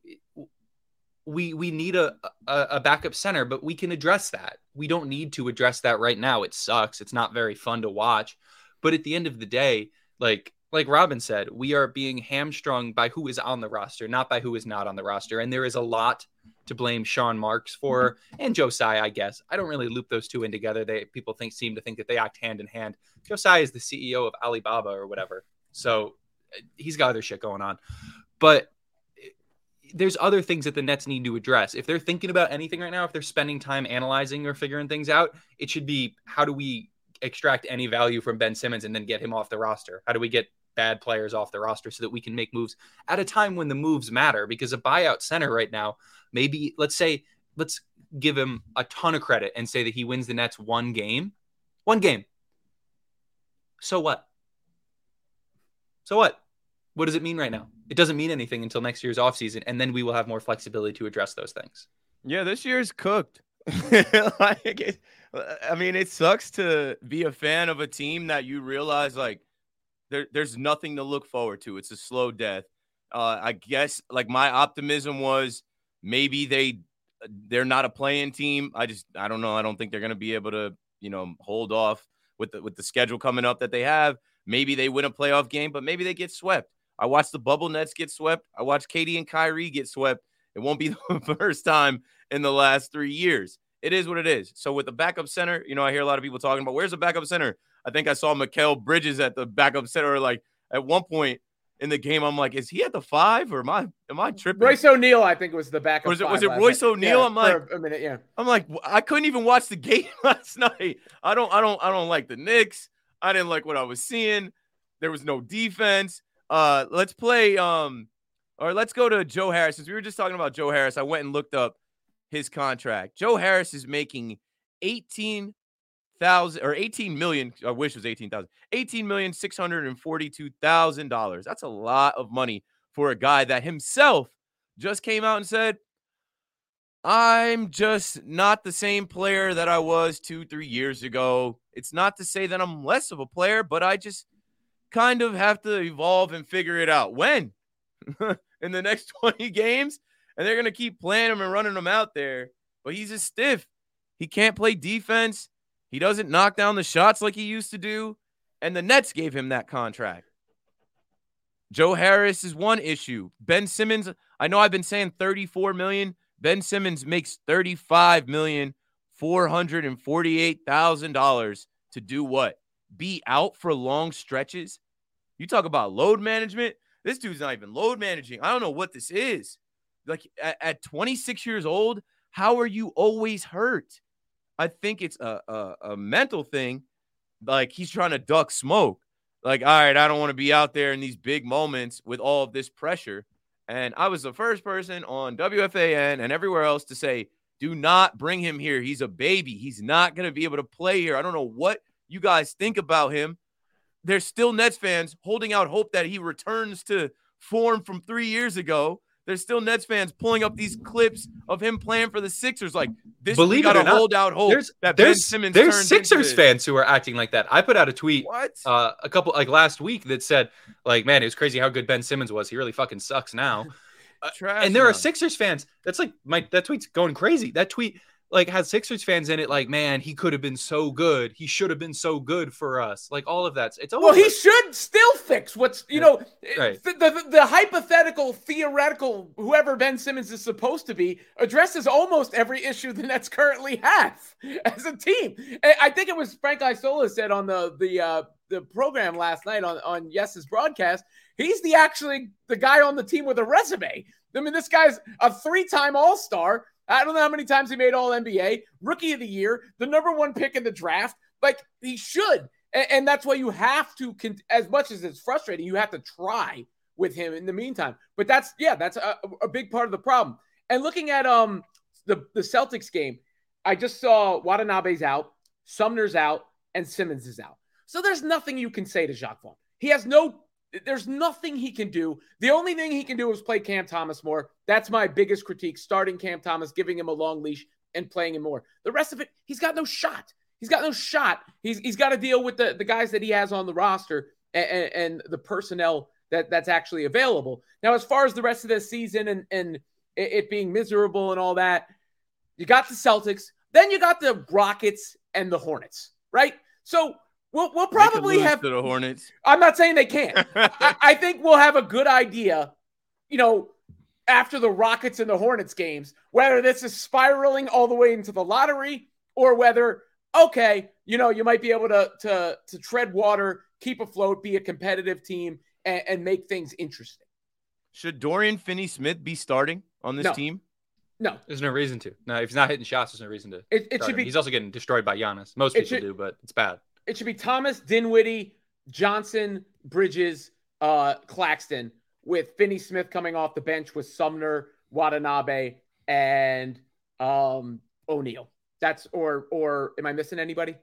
we we need a, a, a backup center, but we can address that. We don't need to address that right now. It sucks. It's not very fun to watch. But at the end of the day, like like Robin said, we are being hamstrung by who is on the roster, not by who is not on the roster. And there is a lot to blame Sean Marks for mm-hmm. and Joe Tsai, I guess. I don't really loop those two in together. They people think seem to think that they act hand in hand. Joe Tsai is the CEO of Alibaba or whatever. So uh, he's got other shit going on. But there's other things that the Nets need to address. If they're thinking about anything right now, if they're spending time analyzing or figuring things out, it should be how do we extract any value from Ben Simmons and then get him off the roster? How do we get bad players off the roster so that we can make moves at a time when the moves matter? Because a buyout center right now, maybe let's say, let's give him a ton of credit and say that he wins the Nets one game. One game. So what? So what? What does it mean right now? It doesn't mean anything until next year's offseason, and then we will have more flexibility to address those things. Yeah, this year's cooked. like, it, I mean, it sucks to be a fan of a team that you realize like there, there's nothing to look forward to. It's a slow death. Uh, I guess like my optimism was maybe they they're not a playing team. I just I don't know. I don't think they're gonna be able to you know hold off with the with the schedule coming up that they have. Maybe they win a playoff game, but maybe they get swept. I watched the bubble Nets get swept. I watched KD and Kyrie get swept. It won't be the first time in the last three years. It is what it is. So with the backup center, you know, I hear a lot of people talking about where's the backup center. I think I saw Mikal Bridges at the backup center. Like at one point, in the game. I'm like, is he at the five or am I am I tripping? Royce O'Neale, I think, was the backup. Was it- was it Royce. O'Neale? Yeah, I'm like- a minute, yeah. I'm like, I couldn't even watch the game last night. I don't, I don't, I don't like the Knicks. I didn't like what I was seeing. There was no defense. Uh, let's play. Um, or let's go to Joe Harris. Since we were just talking about Joe Harris, I went and looked up his contract. Joe Harris is making eighteen thousand or eighteen million. I wish it was eighteen thousand. Eighteen million six hundred and forty-two thousand dollars. That's a lot of money for a guy that himself just came out and said, I'm just not the same player that I was two, three years ago. It's not to say that I'm less of a player, but I just kind of have to evolve and figure it out. When? In the next 20 games? And they're going to keep playing him and running him out there. But he's a stiff. He can't play defense. He doesn't knock down the shots like he used to do. And the Nets gave him that contract. Joe Harris is one issue. Ben Simmons, I know I've been saying 34 million. Ben Simmons makes thirty-five million four hundred and forty-eight thousand dollars to do what? Be out for long stretches. You talk about load management. This dude's not even load managing. I don't know what this is. Like at, at 26 years old, how are you always hurt? I think it's a, a, a mental thing. Like he's trying to duck smoke. Like, all right, I don't want to be out there in these big moments with all of this pressure. And I was the first person on WFAN and everywhere else to say, do not bring him here. He's a baby. He's not going to be able to play here. I don't know what you guys think about him. There's still Nets fans holding out hope that he returns to form from three years ago. There's still Nets fans pulling up these clips of him playing for the Sixers. Like this, Believe it got to or not, hold out hope There's that Ben Simmons there's Sixers fans who are acting like that. I put out a tweet What? uh, a couple like last week that said like, man, it was crazy how good Ben Simmons was. He really fucking sucks now. Uh, and there are. Sixers fans. That's like my that tweet's going crazy. That tweet like has Sixers fans in it. Like, man, he could have been so good. He should have been so good for us. Like all of that. It's over. Well, he should still fix what's you know Right. the, the the hypothetical, theoretical, whoever Ben Simmons is supposed to be addresses almost every issue the Nets currently have as a team. I think it was Frank Isola said on the the uh, the program last night on on Yes's broadcast. He's the actually the guy on the team with a resume. I mean, this guy's a three-time All Star. I don't know how many times he made All NBA, Rookie of the Year, the number one pick in the draft. Like he should, and, and that's why you have to. As much as it's frustrating, you have to try with him in the meantime. But that's yeah, that's a, a big part of the problem. And looking at um the the Celtics game, I just saw Watanabe's out, Sumner's out, and Simmons is out. So there's nothing you can say to Jacque Vaughn. He has no. There's nothing he can do. The only thing he can do is play Cam Thomas more. That's my biggest critique. Starting Cam Thomas, giving him a long leash, and playing him more. The rest of it, he's got no shot. He's got no shot. He's he's got to deal with the, the guys that he has on the roster and, and, and the personnel that that's actually available. Now, as far as the rest of the season and and it, it being miserable and all that, you got the Celtics, then you got the Rockets and the Hornets, right? So we'll we'll probably have. to the Hornets. I'm not saying they can't. I, I think we'll have a good idea, you know, after the Rockets and the Hornets games, whether this is spiraling all the way into the lottery or whether, okay, you know, you might be able to to to tread water, keep afloat, be a competitive team, and, and make things interesting. Should Dorian Finney Smith be starting on this No. team? No, There's no reason to. No, if he's not hitting shots, there's no reason to. it, it should him. be He's also getting destroyed by Giannis. Most people should- do, but it's bad. It should be Thomas, Dinwiddie, Johnson, Bridges, uh, Claxton, with Finney Smith coming off the bench with Sumner, Watanabe, and um, O'Neale. That's or or am I missing anybody?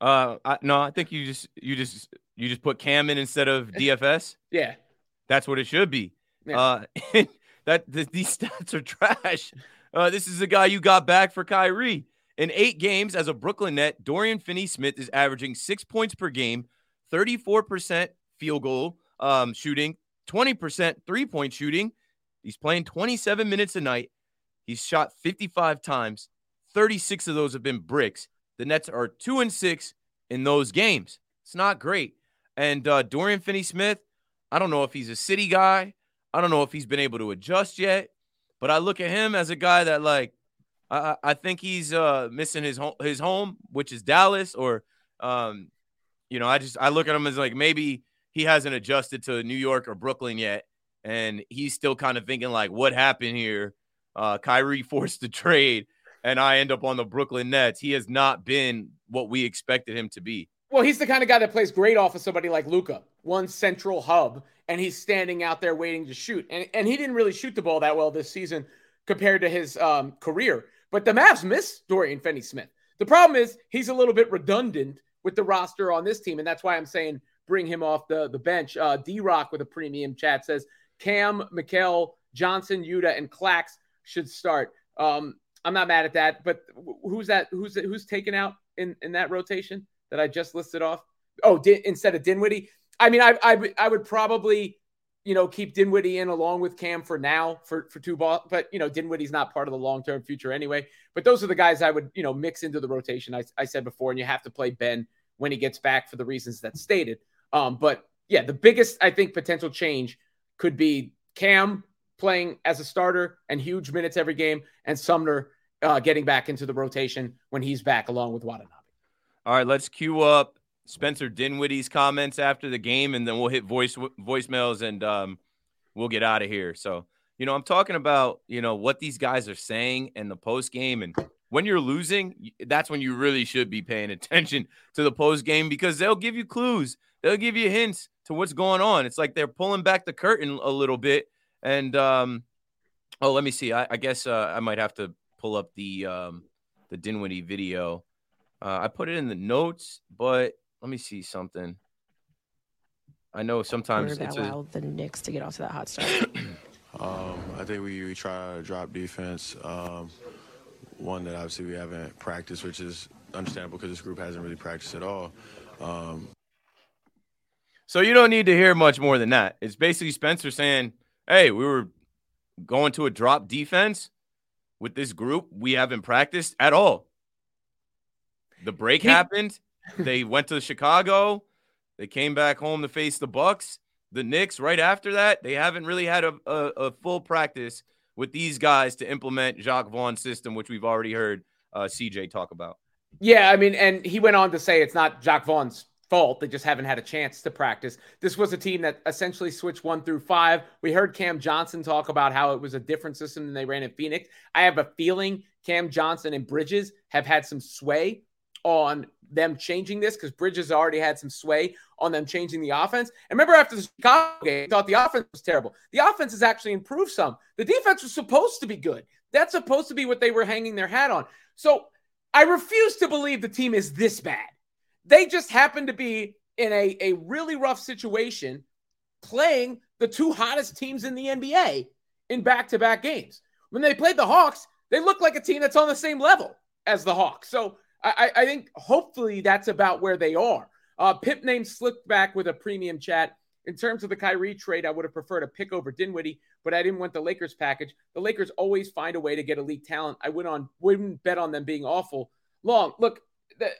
Uh, I, no, I think you just you just you just put Cam in instead of DFS. Yeah. That's what it should be. Yeah. Uh, that th- these stats are trash. Uh, this is the guy you got back for Kyrie. In eight games as a Brooklyn net, Dorian Finney Smith is averaging six points per game, 34% field goal um, shooting, 20% three point shooting. He's playing 27 minutes a night. He's shot 55 times. 36 of those have been bricks. The Nets are two and six in those games. It's not great. And uh, Dorian Finney Smith, I don't know if he's a city guy. I don't know if he's been able to adjust yet. But I look at him as a guy that like I, I think he's uh, missing his home his home, which is Dallas, or um, you know, I just I look at him as like maybe he hasn't adjusted to New York or Brooklyn yet, and he's still kind of thinking like, what happened here? Uh, Kyrie forced the trade, and I end up on the Brooklyn Nets. He has not been what we expected him to be. Well, he's the kind of guy that plays great off of somebody like Luka, one central hub, and he's standing out there waiting to shoot. And and he didn't really shoot the ball that well this season compared to his um, career. But the Mavs miss Dorian Finney-Smith. The problem is he's a little bit redundant with the roster on this team, and that's why I'm saying bring him off the the bench. Uh, D Rock with a premium chat says Cam, Mikal, Johnson, Yuta, and Clax should start. Um, I'm not mad at that, but who's that? Who's who's taken out in in that rotation that I just listed off? Oh, instead of Dinwiddie. I mean, I, I I would probably you know keep Dinwiddie in along with Cam for now for for two ball, but you know Dinwiddie's not part of the long term future anyway. But those are the guys I would you know mix into the rotation. I I said before, and you have to play Ben when he gets back for the reasons that stated. Um, but yeah, the biggest I think potential change could be Cam playing as a starter and huge minutes every game, and Sumner uh, getting back into the rotation when he's back along with Watanabe. All right, let's cue up Spencer Dinwiddie's comments after the game, and then we'll hit voice voicemails and um, we'll get out of here. So, you know, I'm talking about you know what these guys are saying in the post game, and when you're losing, that's when you really should be paying attention to the post game because they'll give you clues, they'll give you hints to what's going on. It's like they're pulling back the curtain a little bit and um, oh, let me see. I, I guess uh, I might have to pull up the um, the Dinwiddie video. Uh, I put it in the notes, but let me see something. I know sometimes that allowed the Knicks to get off to that hot start. um, I think we, we try to drop defense. Um, one that obviously we haven't practiced, which is understandable because this group hasn't really practiced at all. Um, so you don't need to hear much more than that. It's basically Spencer saying, hey, we were going to a drop defense with this group. We haven't practiced at all. The break he- happened. They went to Chicago. They came back home to face the Bucks. The Knicks, right after that, they haven't really had a, a, a full practice with these guys to implement Jacque Vaughn's system, which we've already heard uh, CJ talk about. Yeah, I mean, and he went on to say it's not Jacque Vaughn's fault. They just haven't had a chance to practice. This was a team that essentially switched one through five. We heard Cam Johnson talk about how it was a different system than they ran in Phoenix. I have a feeling Cam Johnson and Bridges have had some sway on them changing this because Bridges already had some sway on them changing the offense. And remember, after the Chicago game, thought the offense was terrible. The offense has actually improved some. The defense was supposed to be good. That's supposed to be what they were hanging their hat on. So I refuse to believe the team is this bad. They just happen to be in a, a really rough situation playing the two hottest teams in the NBA in back to back games. When they played the Hawks, they looked like a team that's on the same level as the Hawks. So I, I think hopefully that's about where they are. Uh, Pip name slipped back with a premium chat. In terms of the Kyrie trade, I would have preferred a pick over Dinwiddie, but I didn't want the Lakers package. The Lakers always find a way to get elite talent. I went on wouldn't bet on them being awful. Long look, the,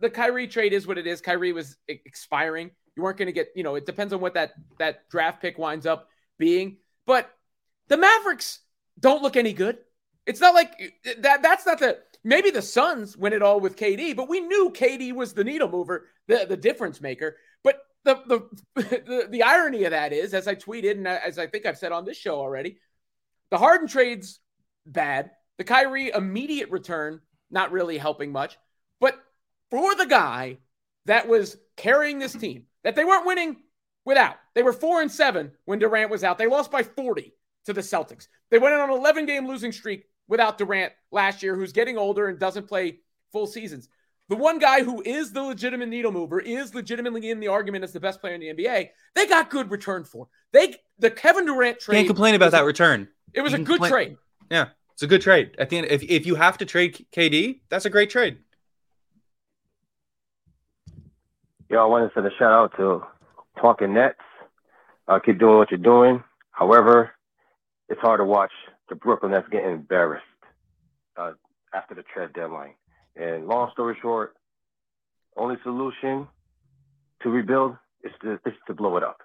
the Kyrie trade is what it is. Kyrie was expiring. You weren't going to get, you know, it depends on what that that draft pick winds up being. But the Mavericks don't look any good. It's not like that. That's not the maybe the Suns win it all with KD, but we knew KD was the needle mover, the, the difference maker. But the, the the the irony of that is, as I tweeted and as I think I've said on this show already, the Harden trade's bad. The Kyrie immediate return not really helping much. But for the guy that was carrying this team that they weren't winning without. They were four and seven when Durant was out. They lost by 40 to the Celtics. They went on an 11 game losing streak without Durant last year, who's getting older and doesn't play full seasons. The one guy who is the legitimate needle mover is legitimately in the argument as the best player in the NBA. They got good return for. They the Kevin Durant trade. Can't complain about that return. It was a good complain. trade. Yeah, it's a good trade. At the end, if if you have to trade KD, that's a great trade. Yo, I want to send a shout out to Talking Nets. Uh, keep doing what you're doing. However, it's hard to watch the Brooklyn Nets getting embarrassed uh, after the trade deadline. And long story short, only solution to rebuild is to, is to blow it up.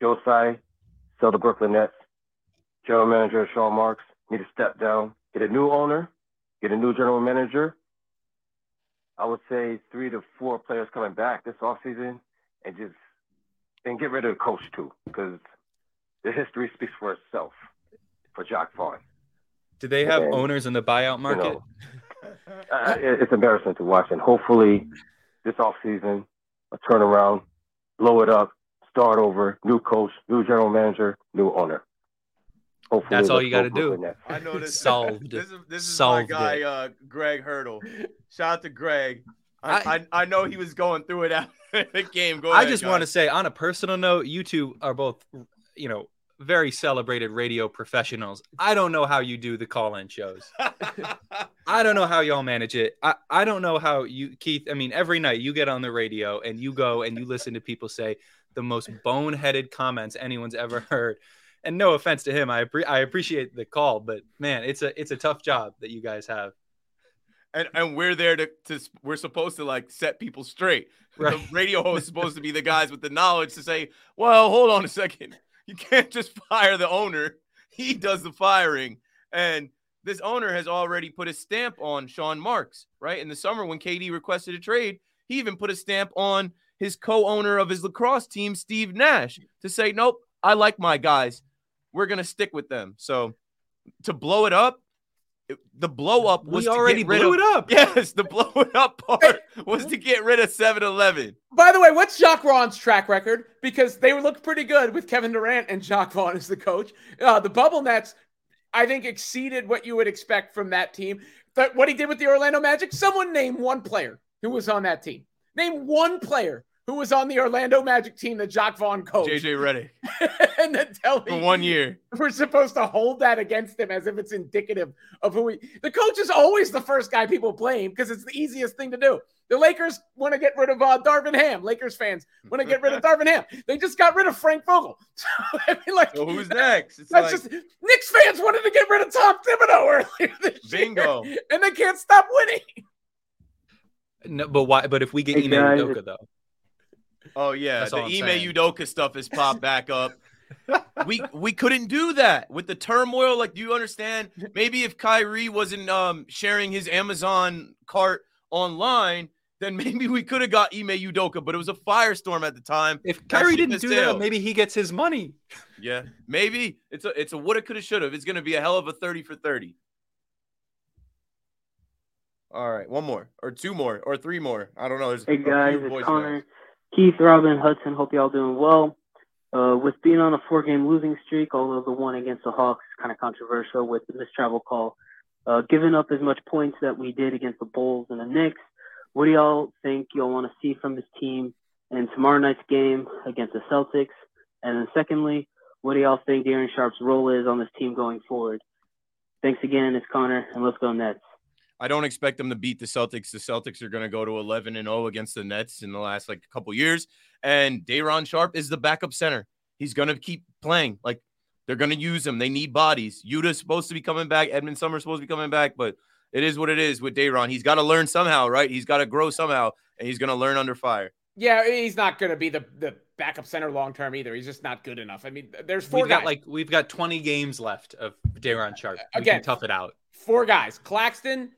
Joe Tsai, sell the Brooklyn Nets. General manager Sean Marks need to step down, get a new owner, get a new general manager, I would say three to four players coming back this offseason and just and get rid of the coach too, because the history speaks for itself for Jacque Vaughn. Do they have And, owners in the buyout You market? know, uh, it's embarrassing to watch, and hopefully this offseason, a turnaround, blow it up, start over, new coach, new general manager, new owner. Hopefully, That's all you gotta do. I know this. Solved. This is this is Solved my guy, uh, Greg Hurdle. Shout out to Greg. I, I, I know he was going through it after the game. Go I ahead, just want to say, on a personal note, you two are both, you know, very celebrated radio professionals. I don't know how you do the call-in shows. I don't know how y'all manage it. I, I don't know how you, Keith. I mean, every night you get on the radio and you go and you listen to people say the most boneheaded comments anyone's ever heard. And no offense to him, I appre- I appreciate the call, but man, it's a it's a tough job that you guys have. and and we're there to, to we're supposed to like set people straight. Right. The radio host is supposed to be the guys with the knowledge to say, well, hold on a second. You can't just fire the owner. He does the firing. And this owner has already put a stamp on Sean Marks, right? In the summer when KD requested a trade, he even put a stamp on his co-owner of his lacrosse team, Steve Nash, to say, nope, I like my guys. We're gonna stick with them. So to blow it up, the blow up was We to already get rid blew of, it up. Yes, the blow it up part was to get rid of 7-Eleven. By the way, what's Jacque Vaughn's track record? Because they looked pretty good with Kevin Durant and Jacque Vaughn as the coach. Uh, the Bubble Nets, I think, exceeded what you would expect from that team. But what he did with the Orlando Magic, someone name one player who was on that team. Name one player who was on the Orlando Magic team that Jacque Vaughn coached. JJ Redick and then tell me for one year. we're supposed to hold that against him as if it's indicative of who he. The coach is always the first guy people blame because it's the easiest thing to do. The Lakers want to get rid of uh, Darvin Ham. Lakers fans want to get rid of Darvin Ham. They just got rid of Frank Vogel. So, I mean, like, So who's next? It's that's like just Knicks fans wanted to get rid of Tom Thibodeau earlier this bingo. year, and they can't stop winning. No, but why? But if we get Hey, Ime guys, Udoka though, Oh yeah, That's the all I'm Ime. Udoka stuff has popped back up. we we couldn't do that with the turmoil. Like, do you understand? Maybe if Kyrie wasn't um sharing his Amazon cart online, then maybe we could have got Ime Udoka. But it was a firestorm at the time. if That Kyrie didn't do sailed. that, maybe he gets his money. Yeah, maybe it's a it's a woulda, coulda, shoulda. It's gonna be a hell of a thirty for thirty. All right, one more or two more or three more. I don't know. There's Hey a few guys, voicemails. it's Connor, Keith, Robin, Hudson. Hope y'all doing well. Uh, with being on a four-game losing streak, although the one against the Hawks is kind of controversial with the missed travel call, uh, giving up as much points that we did against the Bulls and the Knicks, what do y'all think y'all want to see from this team in tomorrow night's game against the Celtics? And then secondly, what do y'all think Day'Ron Sharpe's role is on this team going forward? Thanks again, it's Connor, and let's go Nets. I don't expect them to beat the Celtics. The Celtics are going to go to 11 and 0 against the Nets in the last like a couple years. And Day'Ron Sharpe is the backup center. He's going to keep playing. Like they're going to use him. They need bodies. Yuta's supposed to be coming back. Edmond Sumner's supposed to be coming back, but it is what it is with Day'Ron. He's got to learn somehow, right? He's got to grow somehow, and he's going to learn under fire. Yeah, he's not going to be the the backup center long term either. He's just not good enough. I mean, there's 4 We've guys. got like we've got 20 games left of Day'Ron Sharpe. We Again. can tough it out. four guys Claxton,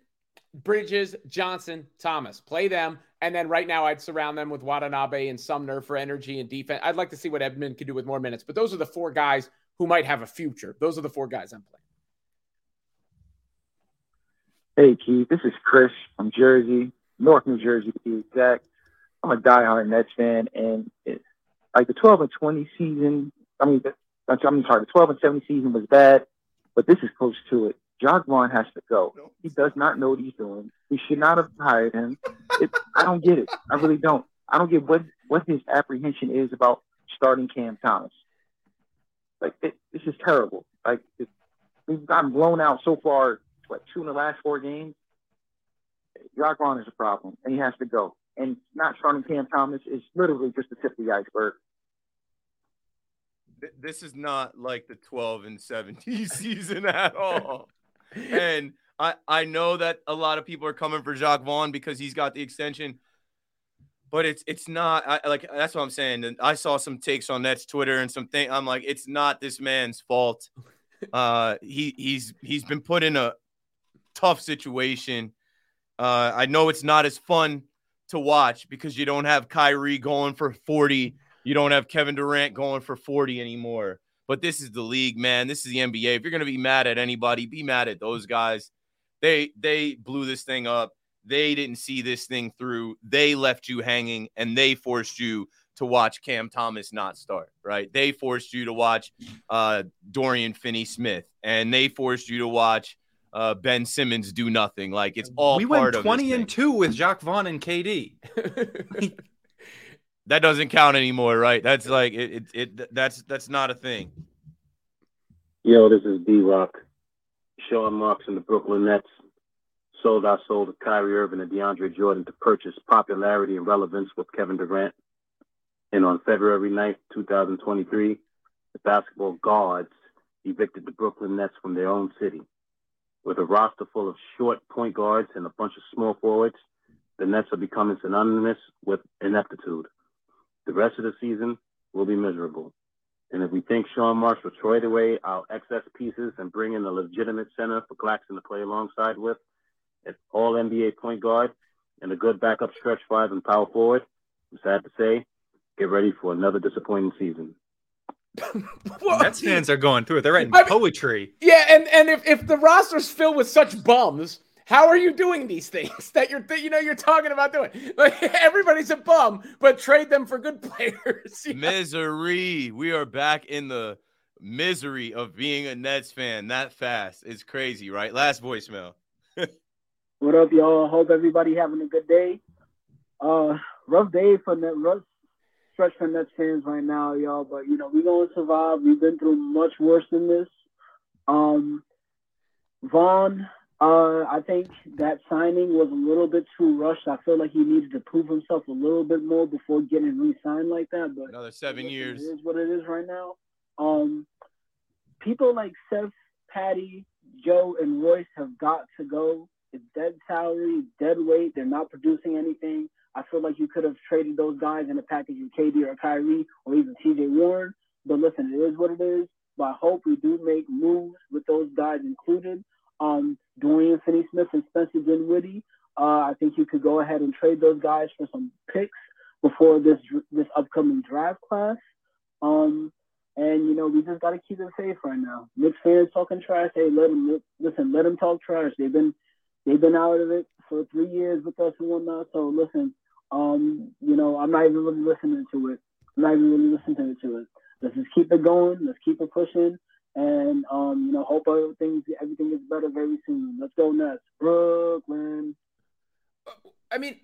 Bridges, Johnson, Thomas. Play them. And then right now, I'd surround them with Watanabe and Sumner for energy and defense. I'd like to see what Edmond can do with more minutes, but those are the four guys who might have a future. Those are the four guys I'm playing. Hey, Keith, this is Chris from Jersey, North New Jersey to be exact. I'm a diehard Nets fan, and it, like the 12 and 20 season, I mean, I'm sorry, the 12 and 7 season was bad, but this is close to it. Vaughn has to go. He does not know what he's doing. We should not have hired him. It, I don't get it. I really don't. I don't get what, what his apprehension is about starting Cam Thomas. Like, it, this is terrible. Like, it, we've gotten blown out so far what two in the last four games. Vaughn is a problem, and he has to go. And not starting Cam Thomas is literally just the tip of the iceberg. This is not like the 12 and 17 season at all. And I I know that a lot of people are coming for Jacque Vaughn because he's got the extension, but it's it's not I, like that's what I'm saying. And I saw some takes on Nets Twitter and some thing. I'm like, it's not this man's fault. Uh, he he's he's been put in a tough situation. Uh, I know it's not as fun to watch because you don't have Kyrie going for 40 You don't have Kevin Durant going for 40 anymore. But this is the league, man. This is the NBA. If you're gonna be mad at anybody, be mad at those guys. They they blew this thing up. They didn't see this thing through. They left you hanging and they forced you to watch Cam Thomas not start, right? They forced you to watch uh, Dorian Finney Smith and they forced you to watch uh, Ben Simmons do nothing. Like it's all we part went of 20 and 2 with Jacque Vaughn and KD. That doesn't count anymore, right? That's like it, it, it that's that's not a thing. Yo, this is D Rock. Sean Marks and the Brooklyn Nets sold our soul to Kyrie Irving and DeAndre Jordan to purchase popularity and relevance with Kevin Durant. And on February 9th, 2023, the basketball gods evicted the Brooklyn Nets from their own city. With a roster full of short point guards and a bunch of small forwards, the Nets are becoming synonymous with ineptitude. The rest of the season will be miserable. And if we think Sean Marks will trade away our excess pieces and bring in a legitimate center for Claxton to play alongside with, an all NBA point guard and a good backup stretch five and power forward, I'm sad to say, get ready for another disappointing season. Nets fans are going through it. They're writing I mean- poetry. Yeah, and and if, if the roster's filled with such bums, how are you doing these things that you're that you know you're talking about doing? Like everybody's a bum, but trade them for good players. You know? Misery. We are back in the misery of being a Nets fan that fast. It's crazy, right? Last voicemail. What up, y'all? Hope everybody having a good day. Uh, rough day for net, rough stretch for Nets fans right now, y'all. But you know we're gonna survive. We've been through much worse than this. Um, Vaughn, uh, I think that signing was a little bit too rushed. I feel like he needed to prove himself a little bit more before getting re-signed like that. But Another seven years. is what it is right now. Um, people like Seth, Patty, Joe, and Royce have got to go. It's dead salary, dead weight. They're not producing anything. I feel like you could have traded those guys in a package of KD or Kyrie or even TJ Warren. But listen, it is what it is. But I hope we do make moves with those guys included. Um, Dorian Finney-Smith and Spencer Dinwiddie. Uh, I think you could go ahead and trade those guys for some picks before this this upcoming draft class. Um, and you know we just got to keep it safe right now. Knicks fans talking trash. Hey, let them listen. Let them talk trash. They've been they've been out of it for three years with us and whatnot. So listen, um, you know I'm not even really listening to it. I'm not even really listening to it. Let's just keep it going. Let's keep it pushing. And um, you know, hope everything everything gets better very soon. Let's go Nets, Brooklyn. I mean,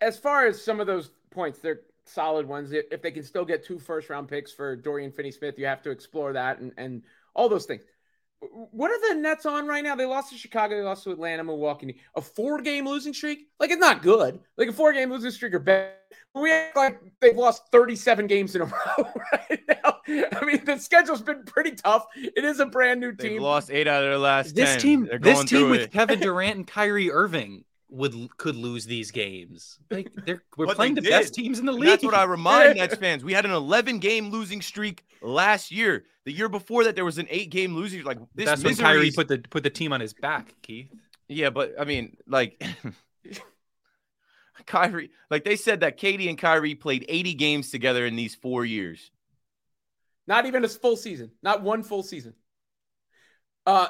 as far as some of those points, they're solid ones. If they can still get two first round picks for Dorian Finney Smith, you have to explore that and, and all those things. What are the Nets on right now? They lost to Chicago, they lost to Atlanta, Milwaukee. A four game losing streak? Like, it's not good. Like, a four game losing streak are bad. We act like they've lost 37 games in a row right now. I mean, the schedule's been pretty tough. It is a brand new team. They've lost eight out of their last This 10. team, They're this team with it. Kevin Durant and Kyrie Irving would could lose these games. Like they're we're But playing they the best teams in the And league. That's what I remind Nets fans. We had an 11 game losing streak last year. The year before that, there was an eight game losing. Like this That's when misery Kyrie is- put the put the team on his back, Keith. Yeah, but I mean, like Kyrie, like they said that KD and Kyrie played 80 games together in these four years. Not even a full season. Not one full season. Uh,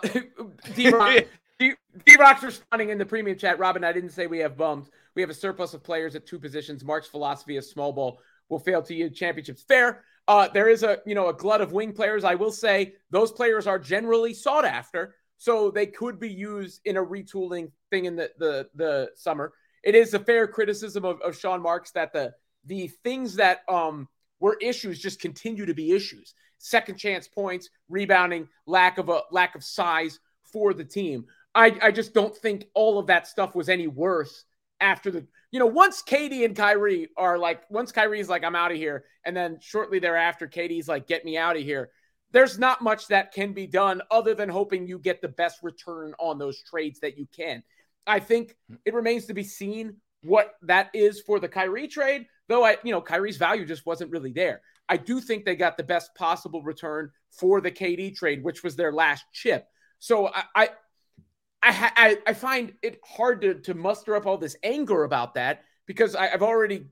D Rock, D Rock's responding in the premium chat. Robin, I didn't say we have bums. We have a surplus of players at two positions. Mark's philosophy of small ball will fail to yield championships. Fair. Uh, there is a you know a glut of wing players. I will say those players are generally sought after, so they could be used in a retooling thing in the the the summer. It is a fair criticism of, of Sean Marks that the the things that um were issues just continue to be issues. Second chance points, rebounding, lack of a lack of size for the team. I, I just don't think all of that stuff was any worse after the you know once KD and Kyrie are like once Kyrie's like I'm out of here and then shortly thereafter KD's like get me out of here there's not much that can be done other than hoping you get the best return on those trades that you can. I think it remains to be seen what that is for the Kyrie trade, though I, you know, Kyrie's value just wasn't really there. I do think they got the best possible return for the KD trade, which was their last chip. So I, I, I, I, I find it hard to, to muster up all this anger about that because I, I've already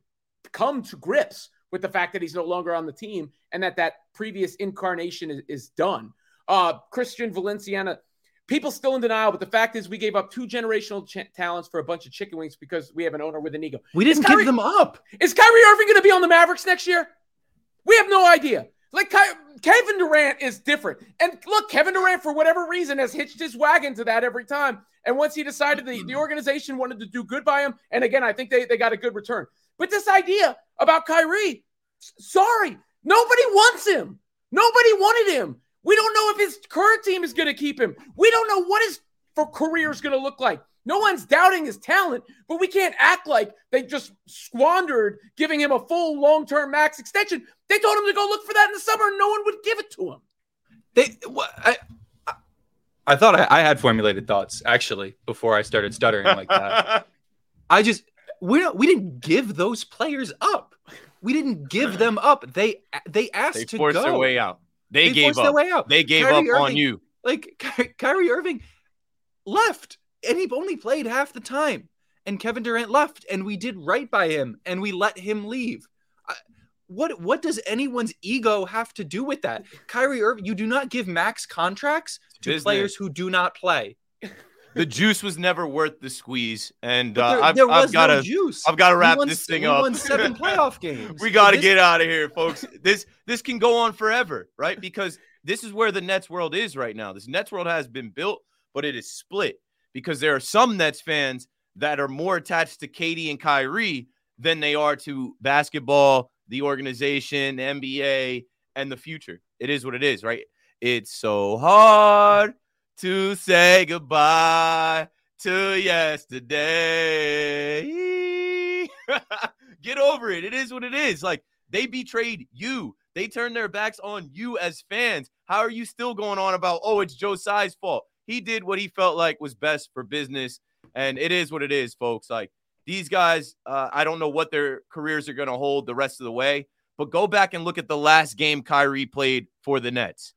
come to grips with the fact that he's no longer on the team and that that previous incarnation is, is done. Uh, Christian Valenciana, people still in denial, but the fact is we gave up two generational ch- talents for a bunch of chicken wings because we have an owner with an ego. We didn't Kyrie, give them up. Is Kyrie Irving going to be on the Mavericks next year? We have no idea. Like Kevin Durant is different. And look, Kevin Durant, for whatever reason, has hitched his wagon to that every time. And once he decided the, the organization wanted to do good by him, and again, I think they, they got a good return. But this idea about Kyrie, sorry, nobody wants him. Nobody wanted him. We don't know if his current team is going to keep him. We don't know what his for career is going to look like. No one's doubting his talent, but we can't act like they just squandered giving him a full long term max extension. They told him to go look for that in the summer, and no one would give it to him. They, I, I thought I, I had formulated thoughts actually before I started stuttering like that. I just we don't we didn't give those players up. We didn't give them up. They they asked They to forced go. their way out. They, They gave up. their way out. They gave Kyrie up on you. Like Ky- Kyrie Irving left, and he only played half the time. And Kevin Durant left, and we did right by him, and we let him leave. I, what what does anyone's ego have to do with that? Kyrie Irving, you do not give max contracts to Business. players who do not play. The juice was never worth the squeeze, and uh, there- I've, there I've got no to juice. I've got to wrap won- this thing we up. won seven playoff games. we got to This- get out of here, folks. This this can go on forever, right? Because this is where the Nets world is right now. This Nets world has been built, but it is split because there are some Nets fans that are more attached to KD and Kyrie than they are to basketball, the organization, the NBA, and the future. It is what it is, right? It's so hard to say goodbye to yesterday. Get over it. It is what it is. Like they betrayed you. They turned their backs on you as fans. How are you still going on about, oh, it's Joe Tsai's fault? He did what he felt like was best for business. And it is what it is, folks. Like these guys, uh, I don't know what their careers are going to hold the rest of the way, but go back and look at the last game Kyrie played for the Nets.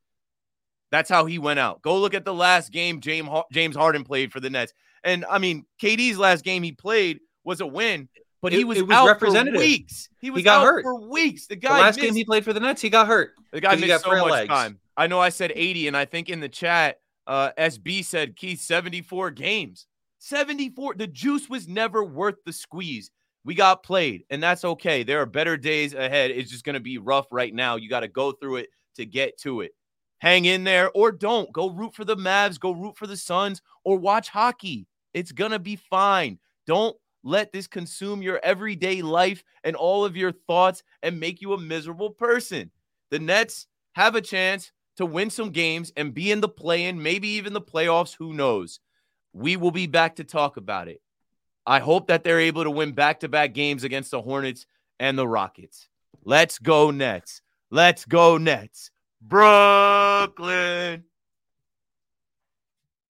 That's how he went out. Go look at the last game James James Harden played for the Nets. And I mean, KD's last game he played was a win, but he was, it was out for weeks. He was got out hurt. for weeks. The The guy last missed, game he played for the Nets, he got hurt. the guy he missed got so much legs. time. I know I said 80, and I think in the chat, uh, SB said Keith 74 games. 74. The juice was never worth the squeeze. We got played, and that's okay. There are better days ahead. It's just going to be rough right now. You got to go through it to get to it. Hang in there or don't. Go root for the Mavs, go root for the Suns, or watch hockey. It's going to be fine. Don't let this consume your everyday life and all of your thoughts and make you a miserable person. The Nets have a chance to win some games and be in the play in, maybe even the playoffs. Who knows? We will be back to talk about it. I hope that they're able to win back to back games against the Hornets and the Rockets. Let's go, Nets. Let's go, Nets. Brooklyn.